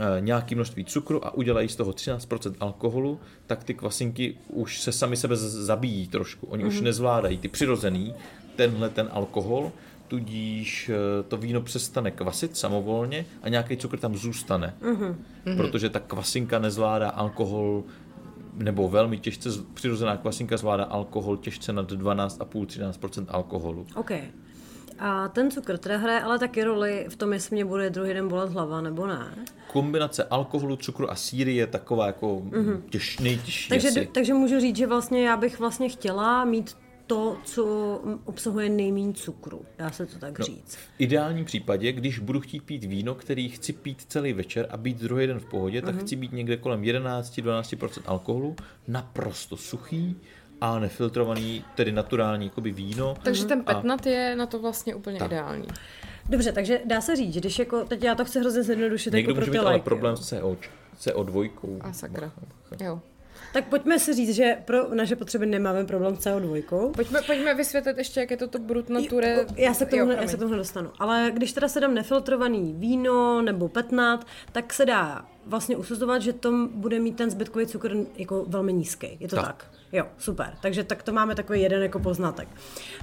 D: eh, nějaké množství cukru a udělají z toho 13% alkoholu, tak ty kvasinky už se sami sebe zabíjí trošku. Oni už nezvládají ty přirozený, tenhle ten alkohol, tudíž eh, to víno přestane kvasit samovolně a nějaký cukr tam zůstane. Protože ta kvasinka nezvládá alkohol nebo velmi těžce, přirozená kvasinka zvládá alkohol těžce nad 12,5-13% alkoholu.
B: OK. A ten cukr teda hraje ale taky roli v tom, jestli mě bude druhý den bolet hlava nebo ne.
D: Kombinace alkoholu, cukru a síry je taková jako těž, nejtěžší
B: Takže, takže můžu říct, že vlastně já bych vlastně chtěla mít to, co obsahuje nejméně cukru, dá se to tak
D: No,
B: říct.
D: v ideálním případě, když budu chtít pít víno, který chci pít celý večer a být druhý den v pohodě, tak chci být někde kolem 11-12% alkoholu, naprosto suchý a nefiltrovaný, tedy naturální jakoby víno.
C: Takže ten
D: A-
C: petnat je na to vlastně úplně
D: Tak.
C: ideální.
B: Dobře, takže dá se říct, že když jako, teď já to chci hrozně zjednodušit
D: Někdo
B: jako pro
D: může
B: ty
D: mít ale problém
B: jo.
D: s CO, CO2.
C: A sakra. Jo.
B: Tak pojďme si říct, že pro naše potřeby nemáme problém s CO2.
C: Pojďme, pojďme vysvětlit ještě, jak je to to brut nature.
B: Já se k
C: Jo,
B: tomu, já se k tomu dostanu. Ale když teda se dám nefiltrovaný víno nebo petnat, tak se dá vlastně usuzovat, že tom bude mít ten zbytkový cukr jako velmi nízký. Je to tak.
D: Tak.
B: Jo, super. Takže tak to máme takový jeden jako poznatek.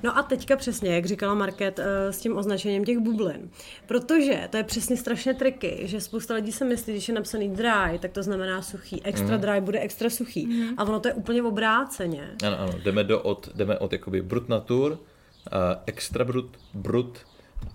B: No a teďka přesně, jak říkala Market, eh, s tím označením těch bublin. Protože to je přesně strašně triky, že spousta lidí si myslí, když je napsaný dry, tak to znamená suchý. Extra dry bude extra suchý. A ono to je úplně obráceně.
D: Ano, ano, jdeme, do, od, jdeme od jakoby brut natur, uh, extra brut, brut,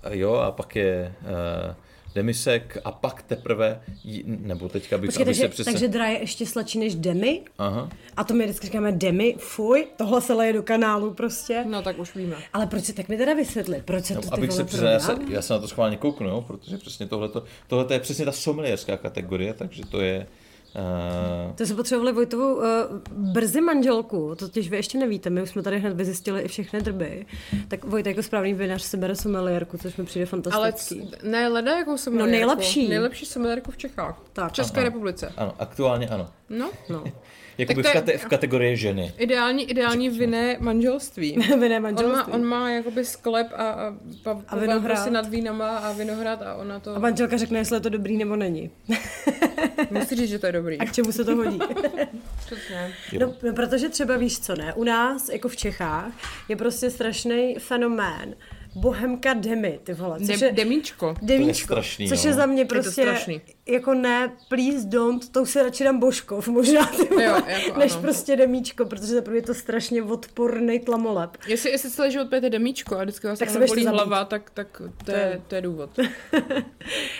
D: uh, jo, a pak je uh, demisek a pak teprve, j- nebo teďka bych,
B: Počkej,
D: aby
B: takže,
D: se přesně...
B: takže dry je ještě sladší než demi?
D: Aha.
B: A to my vždycky říkáme demi, fuj, tohle se leje do kanálu prostě.
C: No tak už víme.
B: Ale proč se, tak mi teda vysvětli, proč se
D: No,
B: to ty
D: abych se přiznal, já se, já se na to schválně kouknu, jo, protože přesně tohleto, tohle je přesně ta somelierská kategorie, takže to je... Uh,
B: To jsme potřebovali Vojtovou uh, brzy manželku, to totiž vy ještě nevíte, my už jsme tady hned vyzjistili i všechny drby. Tak Vojt jako správný vinař si bere someliérku, což mi přijde
C: Ale
B: fantastický.
C: c- ne, leda jako sommelierku.
B: nejlepší.
C: Nejlepší sommelierku v Čechách.
B: Tak.
C: v České republice.
D: ano, aktuálně ano.
C: No.
B: No. [LAUGHS]
D: Jakoby v, kate, v kategorii ženy.
C: Ideální, ideální vinné manželství. [LAUGHS]
B: Vinné
C: On
B: manželství.
C: má, on má jakoby sklep a, a, pa,
B: A vinohrad.
C: prostě nad vínama a vinohrad a ona to...
B: A manželka řekne, jestli je to dobrý nebo není. [LAUGHS]
C: Musí říct, že to je dobrý.
B: A k čemu se to hodí. [LAUGHS]
C: Přesně.
B: No, no, protože třeba víš co, ne? U nás, jako v Čechách, je prostě strašný fenomén. Bohemka demi, ty vole. Což je,
C: demíčko.
B: Demíčko,
D: strašný,
B: což
D: no.
B: je za mě
C: to
B: prostě
C: strašný.
B: jako ne, please don't, to už si radši dám Božkov možná, ty vole,
C: Jo, jako
B: než
C: ano.
B: prostě demíčko, protože za je to strašně odporný tlamolep.
C: Jestli, jestli celý život pijete demíčko a vždycky vás
B: Tak
C: tak
B: se
C: bolí hlava, tak, tak to, je, to je důvod. [LAUGHS]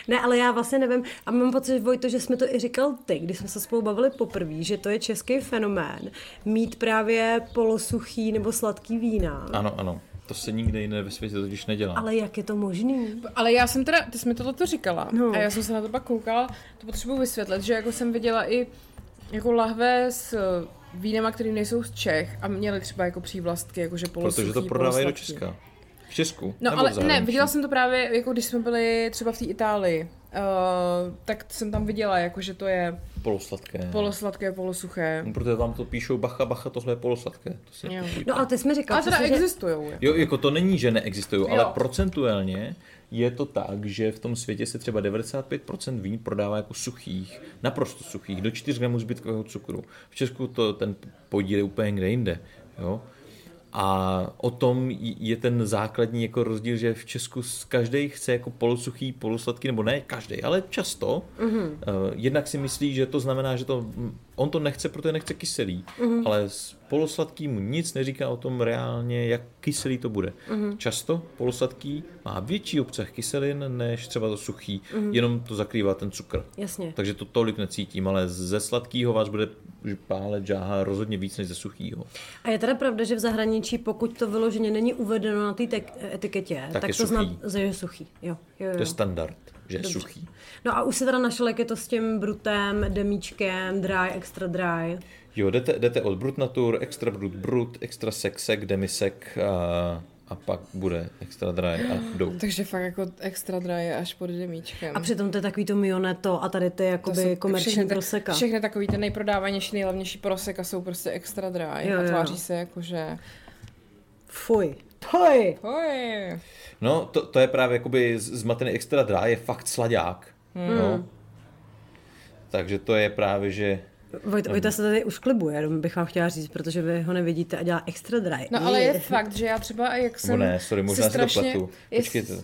B: Ne, ale já vlastně nevím, a mám pocit, Vojto, že jsme to i říkal ty, když jsme se spolu bavili poprvé, že to je český fenomén, mít právě polosuchý nebo sladký vína.
D: Ano, ano. To se nikde jinde ve světě totiž nedělá.
B: Ale jak je to možný?
C: Ale já jsem teda, ty jsi mi tohle to říkala
B: No.
C: a já jsem se na to pak koukala, to potřebuji vysvětlit, že jako jsem viděla i jako lahve s vínama, které nejsou z Čech a měly třeba jako přívlastky, jakože polosuchý,
D: Protože to prodávají do. Česka. V Česku.
C: No ale ne, viděla jsem to právě, jako když jsme byli třeba v té Itálii, uh, tak jsem tam viděla, jako že to je
D: Polosladké.
C: polosladké, polosuché.
D: No, protože vám to píšou bacha, bacha, tohle je polosladké. To se
C: Jo.
B: No ale ty jsi mi říkal,
C: Ale teda
B: že-
C: existujou. Jako.
D: Jo, jako to není, že neexistují, ale procentuálně je to tak, že v tom světě se třeba 95% vín prodává jako suchých, naprosto suchých, do 4 gramů zbytkového cukru. V Česku to ten podíl je úplně někde jinde. Jo? A o tom je ten základní jako rozdíl, že v Česku každý chce jako polosuchý, polosladký, nebo ne každý, ale často. Mm-hmm. Uh, jednak si myslí, že to znamená, že to, on to nechce, protože nechce kyselý, mm-hmm. ale s polosladký mu nic neříká o tom reálně, jak kyselý to bude. Mm-hmm. Často polosladký má větší obsah kyselin než třeba to suchý, mm-hmm. jenom to zakrývá ten cukr.
B: Jasně.
D: Takže to tolik necítím, ale ze sladkého vás bude pálet žáha rozhodně víc než ze suchého.
B: A je teda pravda, že v zahraničí, pokud to vyloženě není uvedeno na té tek- etiketě,
D: Tak
B: tak,
D: je
B: to znamená, že je suchý. Jo, jo, jo.
D: To je standard, že je suchý.
B: No a už se teda našel, jak je to s tím brutem, demíčkem, dry, extra dry.
D: Jo, jdete, jdete od brut natur, extra brut brut, extra sexek, demisek a, a pak bude extra dry a jdou. [GASPS]
C: Takže fakt jako extra dry až pod demíčkem.
B: A přitom to je takový to mioneto a tady ty jakoby komerční
C: všechny,
B: proseka.
C: Všechny takový ten nejprodávanější, nejlevnější proseka jsou prostě extra dry
B: Jo,
C: a
B: jo.
C: tváří se jako, že
B: Fuj. Fuj.
C: Oj,
D: No, to, to je právě jakoby z- zmatený extra dry, je fakt sladák.
B: Hmm.
D: No. Takže to je právě, že
B: Vojt, Vojta se tady už klibuje, jenom bych vám chtěla říct, protože vy ho nevidíte a dělá extra dry.
C: No ale je [LAUGHS] fakt, že já třeba, jak jsem
D: ne, sorry, možná
C: se
D: si to
C: strašně,
D: pletu.
C: je-
D: Počkejte. Uh,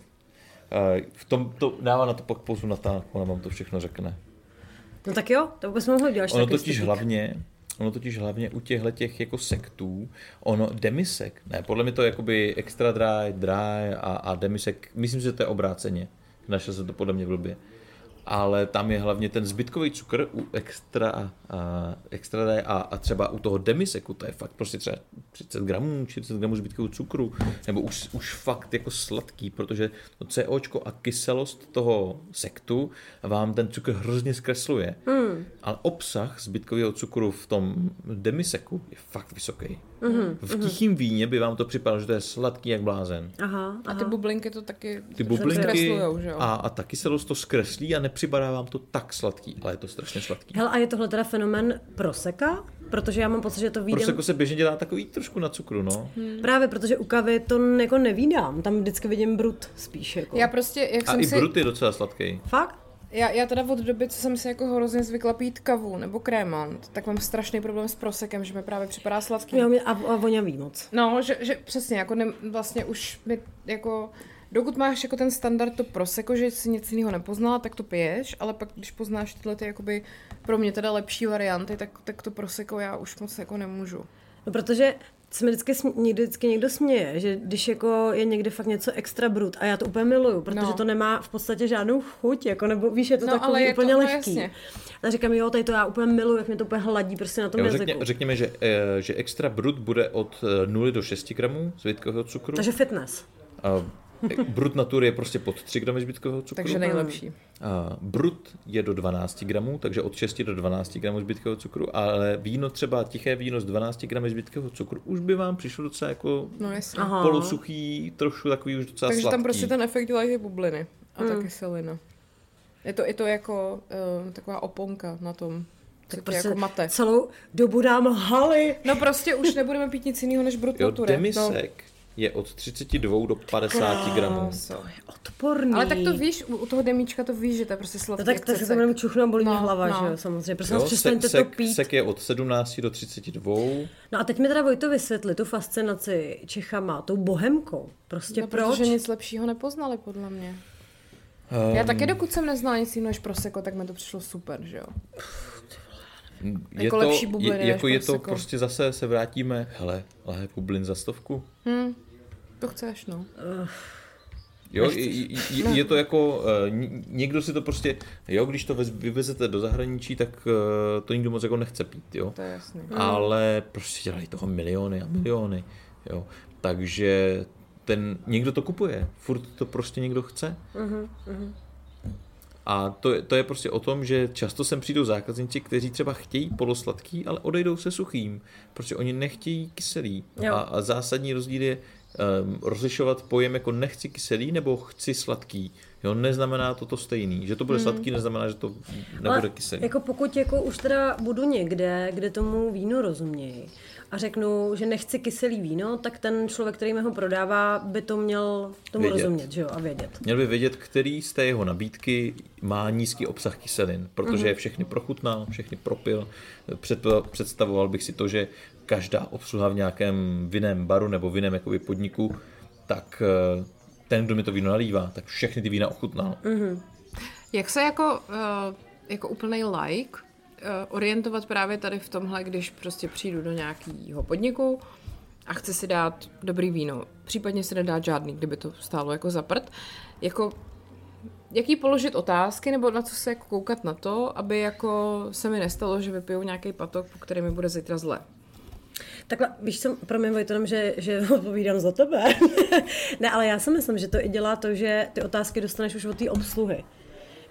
D: v tom to dává na to pak pouzu Natálku, ona vám to všechno řekne.
B: No tak jo, to vůbec mohli udělat.
D: Ono totiž hlavně, ono totiž hlavně u těchto těch jako sektů, ono demisek, ne, podle mě to je jakoby extra dry, dry a, a demisek, myslím že to je obráceně. Našel se to podle mě blbě. Ale tam je hlavně ten zbytkový cukr u extra, a, extra a, a třeba u toho demiseku, to je fakt prostě třeba 30 gramů, 40 gramů zbytkového cukru, nebo už, už fakt jako sladký, protože to COčko a kyselost toho sektu vám ten cukr hrozně zkresluje. Mm. Ale obsah zbytkového cukru v tom demiseku je fakt vysoký. Mm-hmm. V tichým víně by vám to připadalo, že to je sladký jak blázen.
C: Aha, aha. A ty bublinky to taky
D: ty bublinky že jo? A, a taky se to zkreslí a nepřipadá vám to tak sladký, ale je to strašně sladký.
B: Hele, a je tohle teda fenomen proseka? Protože já mám pocit, že to vídám...
D: Proseko se běžně dělá takový trošku na cukru, no.
B: Hmm. Právě, protože u kavy to jako nevídám. Tam vždycky vidím brut spíš. Jako.
C: Já prostě, jak
D: a
C: jsem
D: i
C: si...
D: brut je docela sladký.
B: Fakt?
C: Já, já teda od doby, co jsem si jako hrozně zvykla pít kavu nebo krémant, tak mám strašný problém s prosekem, že mi právě připadá sladký.
B: Jo, a, a voňavý moc.
C: No, že, že přesně, jako ne, vlastně už mi jako dokud máš jako ten standard to proseko, že si nic jiného nepoznala, tak to piješ, ale pak když poznáš tyhle ty jakoby pro mě teda lepší varianty, tak, tak to proseko já už moc jako nemůžu.
B: No protože se mi vždycky, někdy, vždycky někdo směje, že když jako je někde fakt něco extra brut a já to úplně miluju, protože no. to nemá v podstatě žádnou chuť, jako nebo víš, je to no, takový ale je úplně to, lehký. No, a říkám, jo, tady to já úplně miluju, jak mě to úplně hladí prostě na tom jo,
D: řekně, řekněme, že, eh, že extra brut bude od 0 eh, do 6 gramů zbytkového cukru.
B: Takže fitness.
D: A Brut natury je prostě pod 3 gramy zbytkového cukru.
C: Takže nejlepší.
D: A brut je do 12 gramů, takže od 6 do 12 gramů zbytkového cukru, ale víno třeba tiché víno z 12 gramy zbytkového cukru už by vám přišlo docela jako
C: no,
D: polosuchý, trošku takový už docela
C: Takže
D: sladký.
C: tam prostě ten efekt dělají ty bubliny a hmm. ta kyselina. Je to, je to jako uh, taková oponka na tom. Tak prostě jako mate.
B: celou dobu dám haly.
C: No prostě už nebudeme pít nic jiného než brut
D: jo, demisek. No je od 32 do 50 Krása. gramů.
B: To je odporný.
C: Ale tak to víš, u toho demíčka to víš, že to je prostě sladký.
B: No tak, tak se to budeme čuchnu a bolí no, mě hlava, no. že jo, samozřejmě. Prostě jo, přestaňte
D: sek,
B: to pít.
D: Sek je od 17 do 32.
B: No a teď mi teda Vojto vysvětli tu fascinaci Čechama, tou bohemkou. Prostě no, proč?
C: Protože nic lepšího nepoznali, podle mě. Um, Já taky, dokud jsem neznala nic jiného než proseko, tak mi to přišlo super, že jo.
D: Je jako to, lepší bubliny je, jako je to prostě zase se vrátíme, hele, lahé bublin za stovku.
C: Hmm. To chceš, no. Uh.
D: Jo, je, je, je to jako, uh, někdo si to prostě, jo, když to vyvezete do zahraničí, tak uh, to nikdo moc jako nechce pít, jo.
C: To je jasný.
D: Ale prostě dělají toho miliony a miliony, jo. Takže ten, někdo to kupuje, furt to prostě někdo chce. Uh-huh, uh-huh. A to, to je prostě o tom, že často sem přijdou zákazníci, kteří třeba chtějí polosladký, ale odejdou se suchým, protože oni nechtějí kyselý. A, a zásadní rozdíl je um, rozlišovat pojem jako nechci kyselý nebo chci sladký. Jo, neznamená to to stejný. Že to bude hmm. sladký, neznamená, že to nebude Ale kyselý.
B: Jako pokud jako už teda budu někde, kde tomu víno rozumějí a řeknu, že nechci kyselý víno, tak ten člověk, který mi ho prodává, by to měl tomu vědět. rozumět že jo, a vědět.
D: Měl by vědět, který z té jeho nabídky má nízký obsah kyselin, protože mm-hmm. je všechny prochutnal, všechny propil. Představoval bych si to, že každá obsluha v nějakém vinném baru nebo vinném jakoby podniku, tak eh, ten, kdo mi to víno nalívá, tak všechny ty vína ochutnal. Mm-hmm.
C: Jak se jako, uh, jako úplný like uh, orientovat právě tady v tomhle, když prostě přijdu do nějakého podniku a chci si dát dobrý víno, případně si nedát žádný, kdyby to stálo jako za prd, jako jaký položit otázky, nebo na co se jako koukat na to, aby jako se mi nestalo, že vypiju nějaký patok, po který mi bude zítra zle.
B: Takhle, víš co, promiň Vojtonem, že, že [LAUGHS] odpovídám za tebe. [LAUGHS] ne, ale já si myslím, že to i dělá to, že ty otázky dostaneš už od té obsluhy.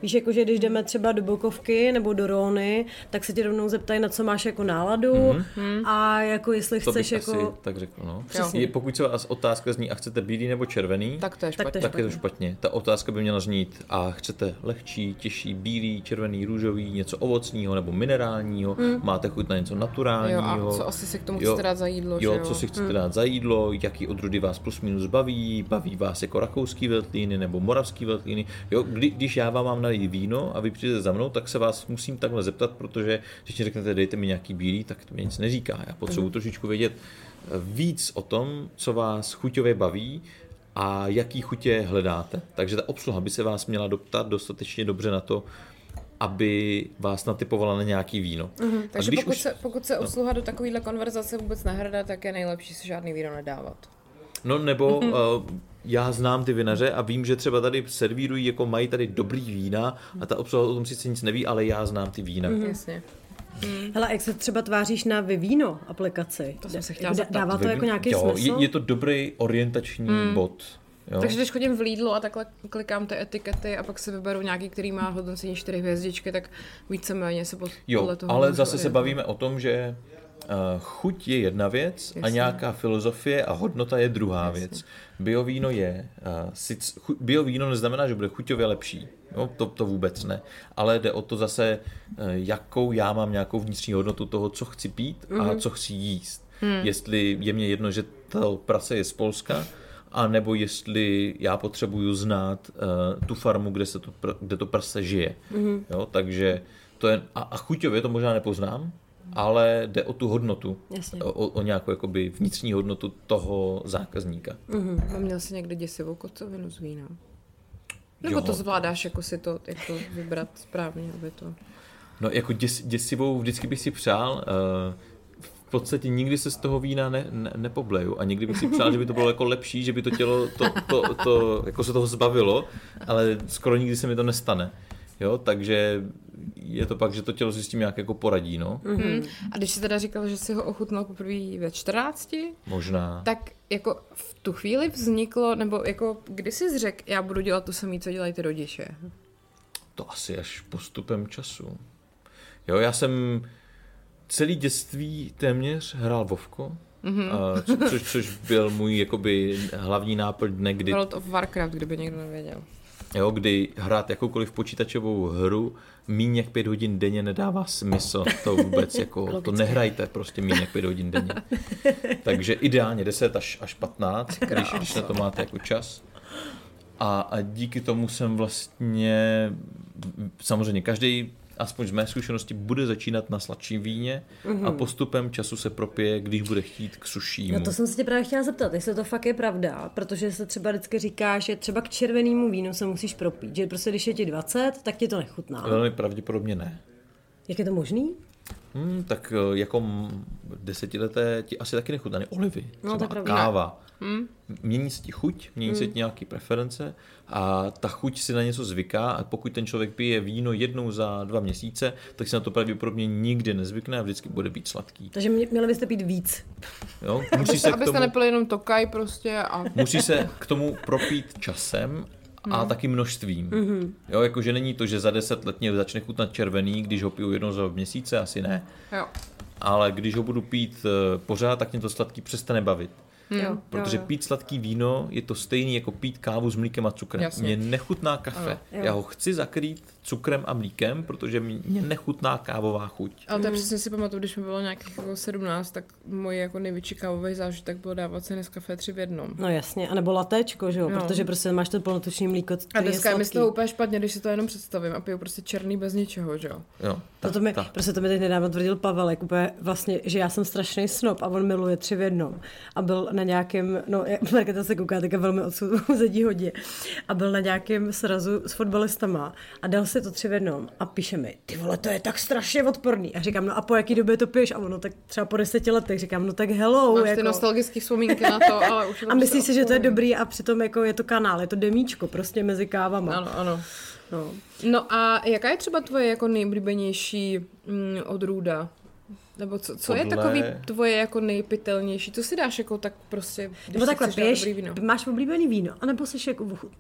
B: Víš, jako, že když jdeme třeba do Bokovky nebo do Rony, tak se tě rovnou zeptají, na co máš jako náladu mm-hmm. a jako jestli
D: to
B: chceš jako...
D: Asi tak řekl, no. Je, pokud se vás otázka zní, a chcete bílý nebo červený,
C: tak to je špatně.
B: Tak, to je,
D: tak špatně. je to špatně. Ta otázka by měla znít, a chcete lehčí, těžší, bílý, červený, růžový, něco ovocného nebo minerálního, mm. máte chuť na něco naturálního.
C: Jo, a co asi si k tomu jo, chcete dát za jídlo,
D: Jo,
C: že jo?
D: co si chcete mm. dát za jídlo, jaký odrůdy vás plus minus baví, baví vás jako rakouský veltlíny nebo moravský veltlíny. Jo, kdy, když já vám mám nalít víno a vy přijdete za mnou, tak se vás musím takhle zeptat, protože když mi řeknete, dejte mi nějaký bílý, tak to mi nic neříká. Já potřebuji mm. trošičku vědět eh, víc o tom, co vás chuťově baví a jaký chutě hledáte. Takže ta obsluha by se vás měla doptat dostatečně dobře na to, aby vás natypovala na nějaký víno.
C: Mm-hmm. Takže pokud, už... se, pokud se no. obsluha no. do takovéhle konverzace vůbec nehrdá, tak je nejlepší si žádný víno nedávat.
D: No nebo uh, já znám ty vinaře a vím, že třeba tady servírují, jako mají tady dobrý vína a ta obsluha o tom sice nic neví, ale já znám ty vína.
C: Mm. Jasně.
B: Hele, jak se třeba tváříš na Vivino aplikaci?
C: To jsem se chtěla zeptat.
B: Dává to jako nějaký
D: jo,
B: smysl?
D: je, je to dobrý orientační bod. Jo?
C: Takže když chodím v Lidlu a takhle klikám ty etikety a pak si vyberu nějaký, který má hodnocení 4 hvězdičky, tak víceméně se pod,
D: Jo,
C: podle toho
D: ale zase se bavíme o tom, že uh, chuť je jedna věc a
C: Jasně.
D: nějaká filozofie a hodnota je druhá
C: Jasně.
D: věc. Biovíno je, uh, sic, chu, biovíno neznamená, že bude chuťově lepší. Jo, to, to vůbec ne. Ale jde o to zase, uh, jakou já mám nějakou vnitřní hodnotu toho, co chci pít
C: Mhm.
D: a co chci jíst. Hmm. Jestli je mě jedno, že to prase je z Polska, a nebo jestli já potřebuju znát uh, tu farmu, kde, se to, pr- kde to prase žije. Mm-hmm. Jo, takže to je, a, a chuťově to možná nepoznám, ale jde o tu hodnotu,
B: Jasně.
D: o, o nějakou jakoby vnitřní hodnotu toho zákazníka.
C: A měl jsi někdy děsivou kocovinu z vína? Nebo
D: Jo.
C: to zvládáš jako si to jako vybrat správně, aby to...
D: No jako děs, děsivou vždycky bych si přál, uh, v podstatě nikdy se z toho vína ne, ne, nepobleju a někdy bych si přál, že by to bylo jako lepší, že by to tělo to, to, to, jako se toho zbavilo, ale skoro nikdy se mi to nestane. Jo, takže je to pak, že to tělo si s tím nějak jako poradí, no.
C: Hmm. A když jsi teda říkal, že jsi ho ochutnal poprvé ve 14,
D: Možná.
C: tak jako v tu chvíli vzniklo, nebo jako kdy jsi řekl, já budu dělat to samé, co dělají ty rodiče.
D: To asi až postupem času. Jo, já jsem celý dětství téměř hrál Vovko, mm-hmm. a, co, což, což byl můj jakoby hlavní náplň dne, kdy,
C: World of Warcraft, kdyby někdo nevěděl.
D: Jo, kdy hrát jakoukoliv počítačovou hru míň jak pět hodin denně nedává smysl. To vůbec [LAUGHS] jako, to nehrajte prostě míň jak pět hodin denně. [LAUGHS] Takže ideálně 10 až, až 15, [LAUGHS] když, když na to máte jako čas. A, a díky tomu jsem vlastně, samozřejmě každý, aspoň z mé zkušenosti, bude začínat na sladším víně a postupem času se propije, když bude chtít k sušímu.
B: No to jsem se tě právě chtěla zeptat, jestli to fakt je pravda, protože se třeba vždycky říká, že třeba k červenému vínu se musíš propít, že prostě když je ti 20, tak ti to nechutná.
D: Velmi pravděpodobně ne.
B: Jak je to možný?
D: Hmm, tak eh, jako desetileté ti asi taky nechutnaly olivy,
B: No,
D: třeba
B: je
D: a
B: pravda.
D: Káva. Mění se ti chuť, mění se ti nějaké preference a ta chuť si na něco zvyká a pokud ten člověk pije víno jednou za dva měsíce, tak si na to pravděpodobně nikdy nezvykne a vždycky bude být sladký.
B: Takže mě- měli byste pít víc.
D: Jo? Musí, se
C: Abyste,
D: k
C: abyste
D: tomu,
C: nepili jenom tokaj prostě a...
D: musí se k tomu propít časem a taky množstvím. Jo, jakože není to, že za deset let mě začne chutnat červený, když ho piju jednou za měsíce, asi ne.
C: Jo.
D: Ale když ho budu pít eh, pořád, tak mě to sladký přestane bavit.
B: Jo,
D: Protože
B: jo, jo.
D: pít sladký víno je to stejný jako pít kávu s mlíkem a cukrem.
C: Jasně.
D: Mně nechutná kafe.
B: jo.
D: Já ho chci zakrýt cukrem a mlíkem, protože mě nechutná kávová chuť.
C: Ale to je přesně si pamatuju, když mi bylo nějakých jako 17, tak můj jako největší kávový zážitek bylo dávat si Nescafé tři v jednom.
B: No jasně, a nebo latéčko, že jo,
C: Jo.
B: protože prostě máš to plnotučný mlíko,
C: A dneska je mi z toho úplně špatně, když si to jenom představím a piju prostě černý bez ničeho, že jo.
D: Jo,
B: To, to mi,
D: tak.
B: prostě to mi teď nedávno tvrdil Pavelek, úplně vlastně, že já jsem strašný snob a on miluje tři v jednom. A byl na nějakém, no jak Markéta se kouká, tak je velmi odsuzedí hodně. A byl na nějakém srazu s fotbalistama a dal si to tři v jednom a píše mi, ty vole, to je tak strašně odporný. A říkám, no a po jaký době to piješ? A ono tak třeba po deseti letech. Říkám, no tak hello.
C: Máš ty
B: jako.
C: nostalgické vzpomínky na to, ale už [LAUGHS]
B: A myslíš si, že to je dobrý a přitom jako je to kanál, je to demíčko prostě mezi kávama.
C: Ano, ano.
B: No.
C: No a jaká je třeba tvoje jako nejoblíbenější mm, odrůda? Nebo co, co je
D: Podle-
C: takový tvoje jako nejpitelnější? Co si dáš jako tak prostě, když
B: Nebo takhle, piješ,
C: dobrý víno?
B: máš oblíbený víno, anebo jsi jako ochut...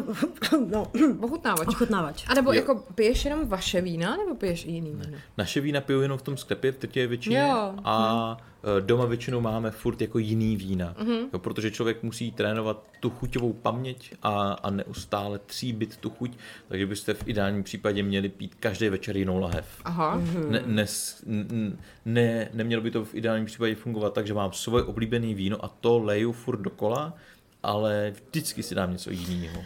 B: [COUGHS] no, [COUGHS]
C: Ochutnávač.
B: ochutnávač.
C: A nebo
D: Jo.
C: jako piješ jenom vaše vína, nebo piješ i jiný víno?
D: Naše vína piju jenom v tom sklepě, v drtivé většině.
C: Jo.
D: A eh, doma většinou máme furt jako jiný vína.
C: Mhm.
D: Jo, protože člověk musí trénovat tu chuťovou paměť a, a neustále tříbit tu chuť. Takže byste v ideálním případě měli pít každý večer jinou lahev.
C: Aha.
D: Ne, ne, n- ne, nemělo by to v ideálním případě fungovat tak, že mám svoje oblíbené víno a to leju furt dokola, ale vždycky si dám něco jiného.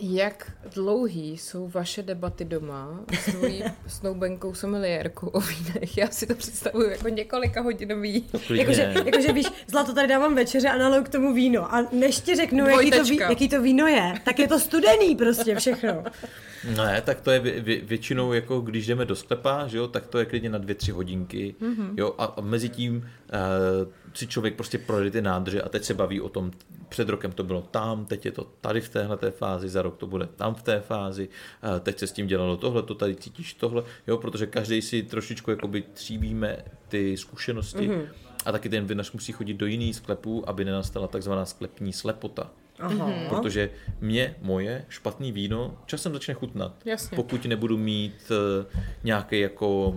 C: Jak dlouhý jsou vaše debaty doma s tvojí [LAUGHS] snoubenkou someliérkou o vínech? Já si to představuju jako několika hodinový.
D: Klidně.
B: Jakože, jakože víš, zlato tady dávám večeře a naliju k tomu víno. A než ti řeknu, jaký to, ví, jaký to víno je, tak je to studený prostě všechno.
D: Ne, tak to je vě, vě, většinou, jako když jdeme do sklepa, že jo, tak to je klidně na dvě, tři hodinky. Mm-hmm. Jo, a, a mezi tím uh, si člověk prostě projde ty nádrže a teď se baví o tom, před rokem to bylo tam, teď je to tady v téhle té fázi, za rok to bude tam v té fázi, eh, teď se s tím dělalo tohle, to tady cítíš tohle, jo, protože každý si trošičku jakoby tříbíme ty zkušenosti mm-hmm. a taky ten vinař musí chodit do jiných sklepů, aby nenastala takzvaná sklepní slepota. Aha. Protože mě moje špatný víno časem začne chutnat.
C: Jasně.
D: Pokud nebudu mít uh, nějaký jako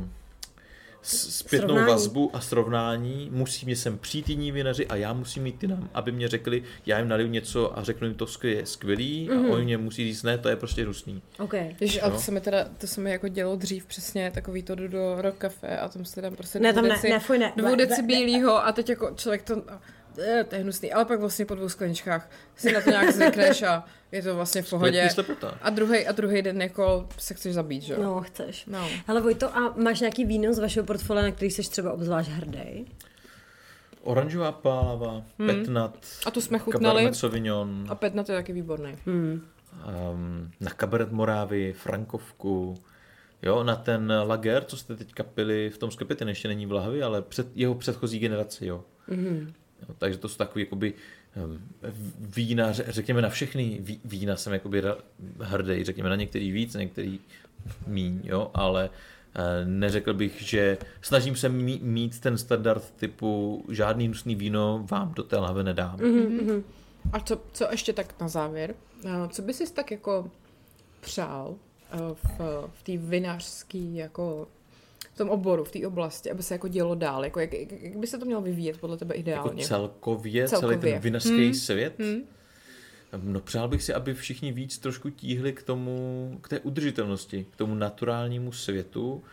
D: zpětnou
B: Srovnání.
D: vazbu a srovnání, musí mě sem přijít jiní vinaři a já musím mít ty nám, aby mě řekli, já jim naliju něco a řeknu jim to skvělý, je skvělý
B: Mhm.
D: a oni mě musí říct, ne, to je prostě hnusný.
B: OK.
C: Ježiš, ale to
D: No.
C: se mi teda, to se mi jako dělo dřív přesně takový to jdu do rock cafe a tam si dám prostě
B: Ne,
C: dvou
B: tam ne,
C: deci,
B: ne, fuj, ne.
C: dvou deci bílýho a teď jako člověk to, eh, to je hnusný, ale pak vlastně po dvou skleničkách si na to nějak zvykneš a je to vlastně v pohodě. A druhý a druhý den jako se chceš zabít, že jo?
B: No, chceš.
C: No.
B: Hele Vojto, a máš nějaký víno z vašeho portfolia, na který jsi třeba obzvlášť hrdý?
D: Oranžová pálava, hmm. petnat,
C: A tu jsme chutnali.
D: Cabernet Sauvignon,
C: A Petnat je taky výborný.
B: Hmm.
D: um, na Cabernet Morávy, Frankovku, jo, na ten Lager, co jste teďka pili v tom sklepě, ten ještě není v lahvi, ale před jeho předchozí generaci, jo.
B: Mm-hmm.
D: Takže to jsou takový jakoby vína, ře- řekněme na všechny ví- vína jsem jakoby hrdý, řekněme na některý víc, na některý míň, jo, ale eh, neřekl bych, že snažím se mít, ten standard typu žádný hnusný víno vám do té lahve nedám.
B: Mm-hmm.
C: A co, co ještě tak na závěr? Eh, Co by si tak jako přál eh, v, v té vinařský jako v tom oboru, v té oblasti, aby se jako dělo dál? Jako jak, jak, by se to mělo vyvíjet podle tebe
D: Jako
C: ideálně?
D: celkově,
C: Celkově.
D: celý ten vinařský
C: Hmm.
D: svět.
C: Hmm.
D: No přál bych si, aby všichni víc trošku tíhli k tomu, k té udržitelnosti, k tomu naturálnímu světu,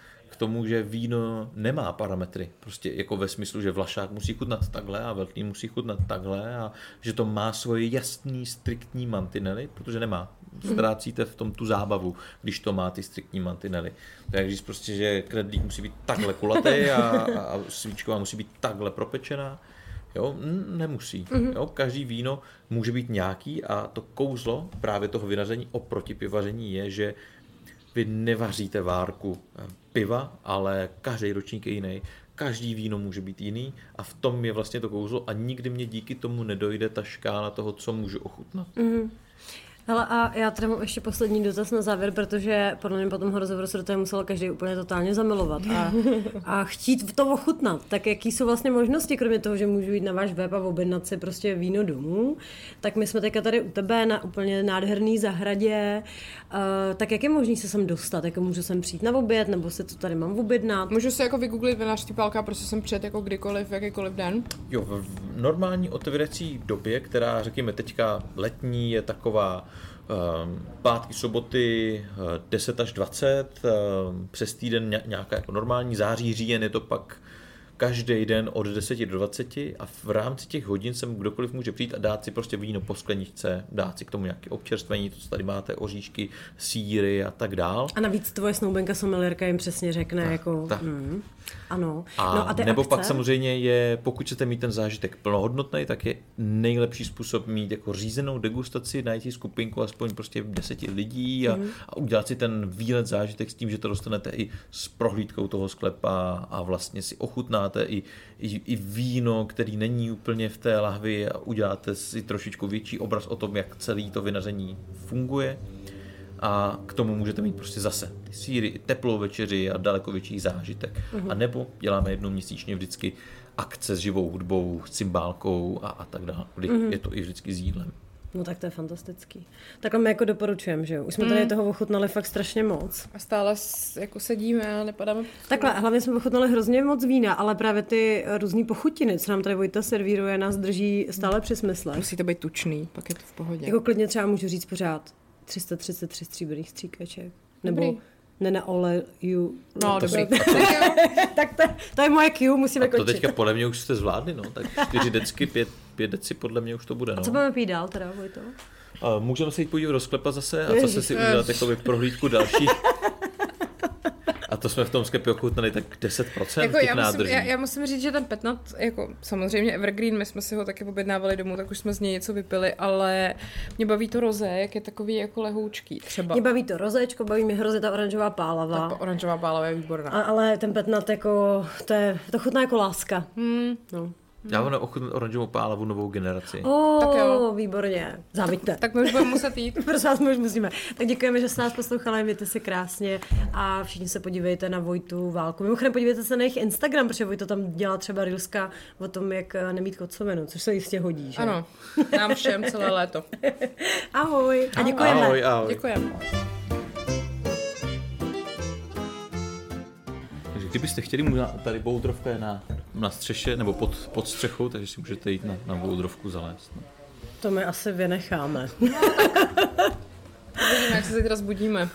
D: tomu, že víno nemá parametry. Prostě jako ve smyslu, že vlašák musí chutnat takhle a velký musí chutnat takhle a že to má svoje jasný, striktní mantinely, protože nemá. Ztrácíte v tom tu zábavu, když to má ty striktní mantinely. To je jak říct prostě, že kredlík musí být takhle kulatý a, a, svíčková musí být takhle propečená. Jo, nemusí. Mm-hmm. Jo, každý víno může být nějaký a to kouzlo právě toho vynaření oproti pivaření je, že vy nevaříte várku eh, piva, ale každý ročník je jiný. Každý víno může být jiný a v tom je vlastně to kouzlo a nikdy mě díky tomu nedojde ta škála toho, co můžu ochutnat.
B: Mm-hmm. Hele, a já tady mám ještě poslední dotaz na závěr, protože podle mě po tom rozhovoru se do toho musel každý úplně totálně zamilovat a, [LAUGHS] a chtít v to ochutnat. Tak jaký jsou vlastně možnosti, kromě toho, že můžu jít na váš web a objednat si prostě víno domů, tak my jsme teďka tady u tebe na úplně nádherný zahradě, uh, tak jak je možný se sem dostat? Jako můžu sem přijít na oběd, nebo se to tady mám objednat?
C: Můžu si jako vygooglit vinařství pálka, prostě jsem před jako kdykoliv, v jakýkoliv den.
D: Jo, v normální otevírací době, která řekněme teďka letní je taková pátky, soboty uh, 10 až 20, um, přes týden ně- nějaká jako normální září, říjen je to pak každý den od 10 do 20 a v rámci těch hodin sem kdokoliv může přijít a dát si prostě víno po skleničce, dát si k tomu nějaké občerstvení, to, co tady máte, oříšky, síry a tak dál.
B: A navíc tvoje snoubenka sommeliérka jim přesně řekne,
D: Tak,
B: jako...
D: tak.
B: Mm, ano.
D: A
B: no a
D: nebo
B: akce?
D: pak samozřejmě je, pokud chcete mít ten zážitek plnohodnotný, tak je nejlepší způsob mít jako řízenou degustaci, najít si skupinku aspoň prostě deseti lidí a, mm. a udělat si ten výlet zážitek s tím, že to dostanete i s prohlídkou toho sklepa a vlastně si ochutnáte i, i, i víno, který není úplně v té lahvi a uděláte si trošičku větší obraz o tom, jak celý to vynaření funguje a k tomu můžete mít prostě zase ty síry, i teplou večeři a daleko větší zážitek. Uh-huh. A nebo děláme jednou měsíčně vždycky akce s živou hudbou, s cymbálkou a, a tak dále. Kdy uh-huh. je to i vždycky s jídlem.
B: No tak to je fantastický. Takhle my jako doporučujeme, že jo? Už jsme tady toho ochutnali fakt strašně moc.
C: A stále jako sedíme a nepadáme.
B: Takhle, hlavně jsme ochutnali hrozně moc vína, ale právě ty různé pochutiny, co nám tady Vojta servíruje, nás drží stále při smyslech.
C: Musí to být tučný, pak je to v pohodě.
B: Jako klidně třeba můžu říct pořád 333 stříbrných stříkaček. Nebo
C: Dobrý.
B: nenaoleju.
C: No,
B: To
C: dobrý.
B: se- tak to, to je moje Q, musíme
D: A to
B: končit.
D: teďka podle mě už jste zvládli, no. Tak čtyři decky, pět, pět deci podle mě už to bude, no.
B: Co budeme pít dál teda, Vojto?
D: A můžeme se jít podívat do sklepa zase a zase si udělat takovou prohlídku další. [LAUGHS] A to jsme v tom sklepě ochutnali tak 10%
C: Jako
D: těch
C: já, musím,
D: nádrží.
C: já, já musím říct, že ten petnat, jako samozřejmě Evergreen, my jsme si ho taky objednávali domů, tak už jsme z něj něco vypili, ale mě baví to roze, jak je takový jako lehoučký třeba.
B: Mě baví to rozečko, baví mě hrozně ta oranžová pálava.
C: Ta oranžová bálava je výborná.
B: A, ale ten petnat jako, to, je, to chutná jako láska.
C: Hmm.
B: No.
D: Já mám ochutnat oranžovou pálavu novou generaci.
B: O,
C: Tak jo.
B: výborně. Záviďte.
C: Tak my už budeme muset jít. [LAUGHS]
B: Prosím vás, my už musíme. Tak děkujeme, že jste nás poslouchali, mějte si krásně a všichni se podívejte na Vojtu Válku. Mimochodem podívejte se na jejich Instagram, protože Vojto tam dělá třeba reelska o tom, jak eh, nemít kocovinu, což se jistě hodí, že?
C: Ano, nám všem celé léto. [LAUGHS]
B: Ahoj a děkujeme.
D: Ahoj, ahoj.
C: Děkujeme.
D: Kdybyste chtěli, možná tady boudrovka je na, na střeše nebo pod, pod střechou, takže si můžete jít na, na boudrovku zalézt. No.
B: To my asi vynecháme.
C: Uvidíme, jak se zítra zbudíme.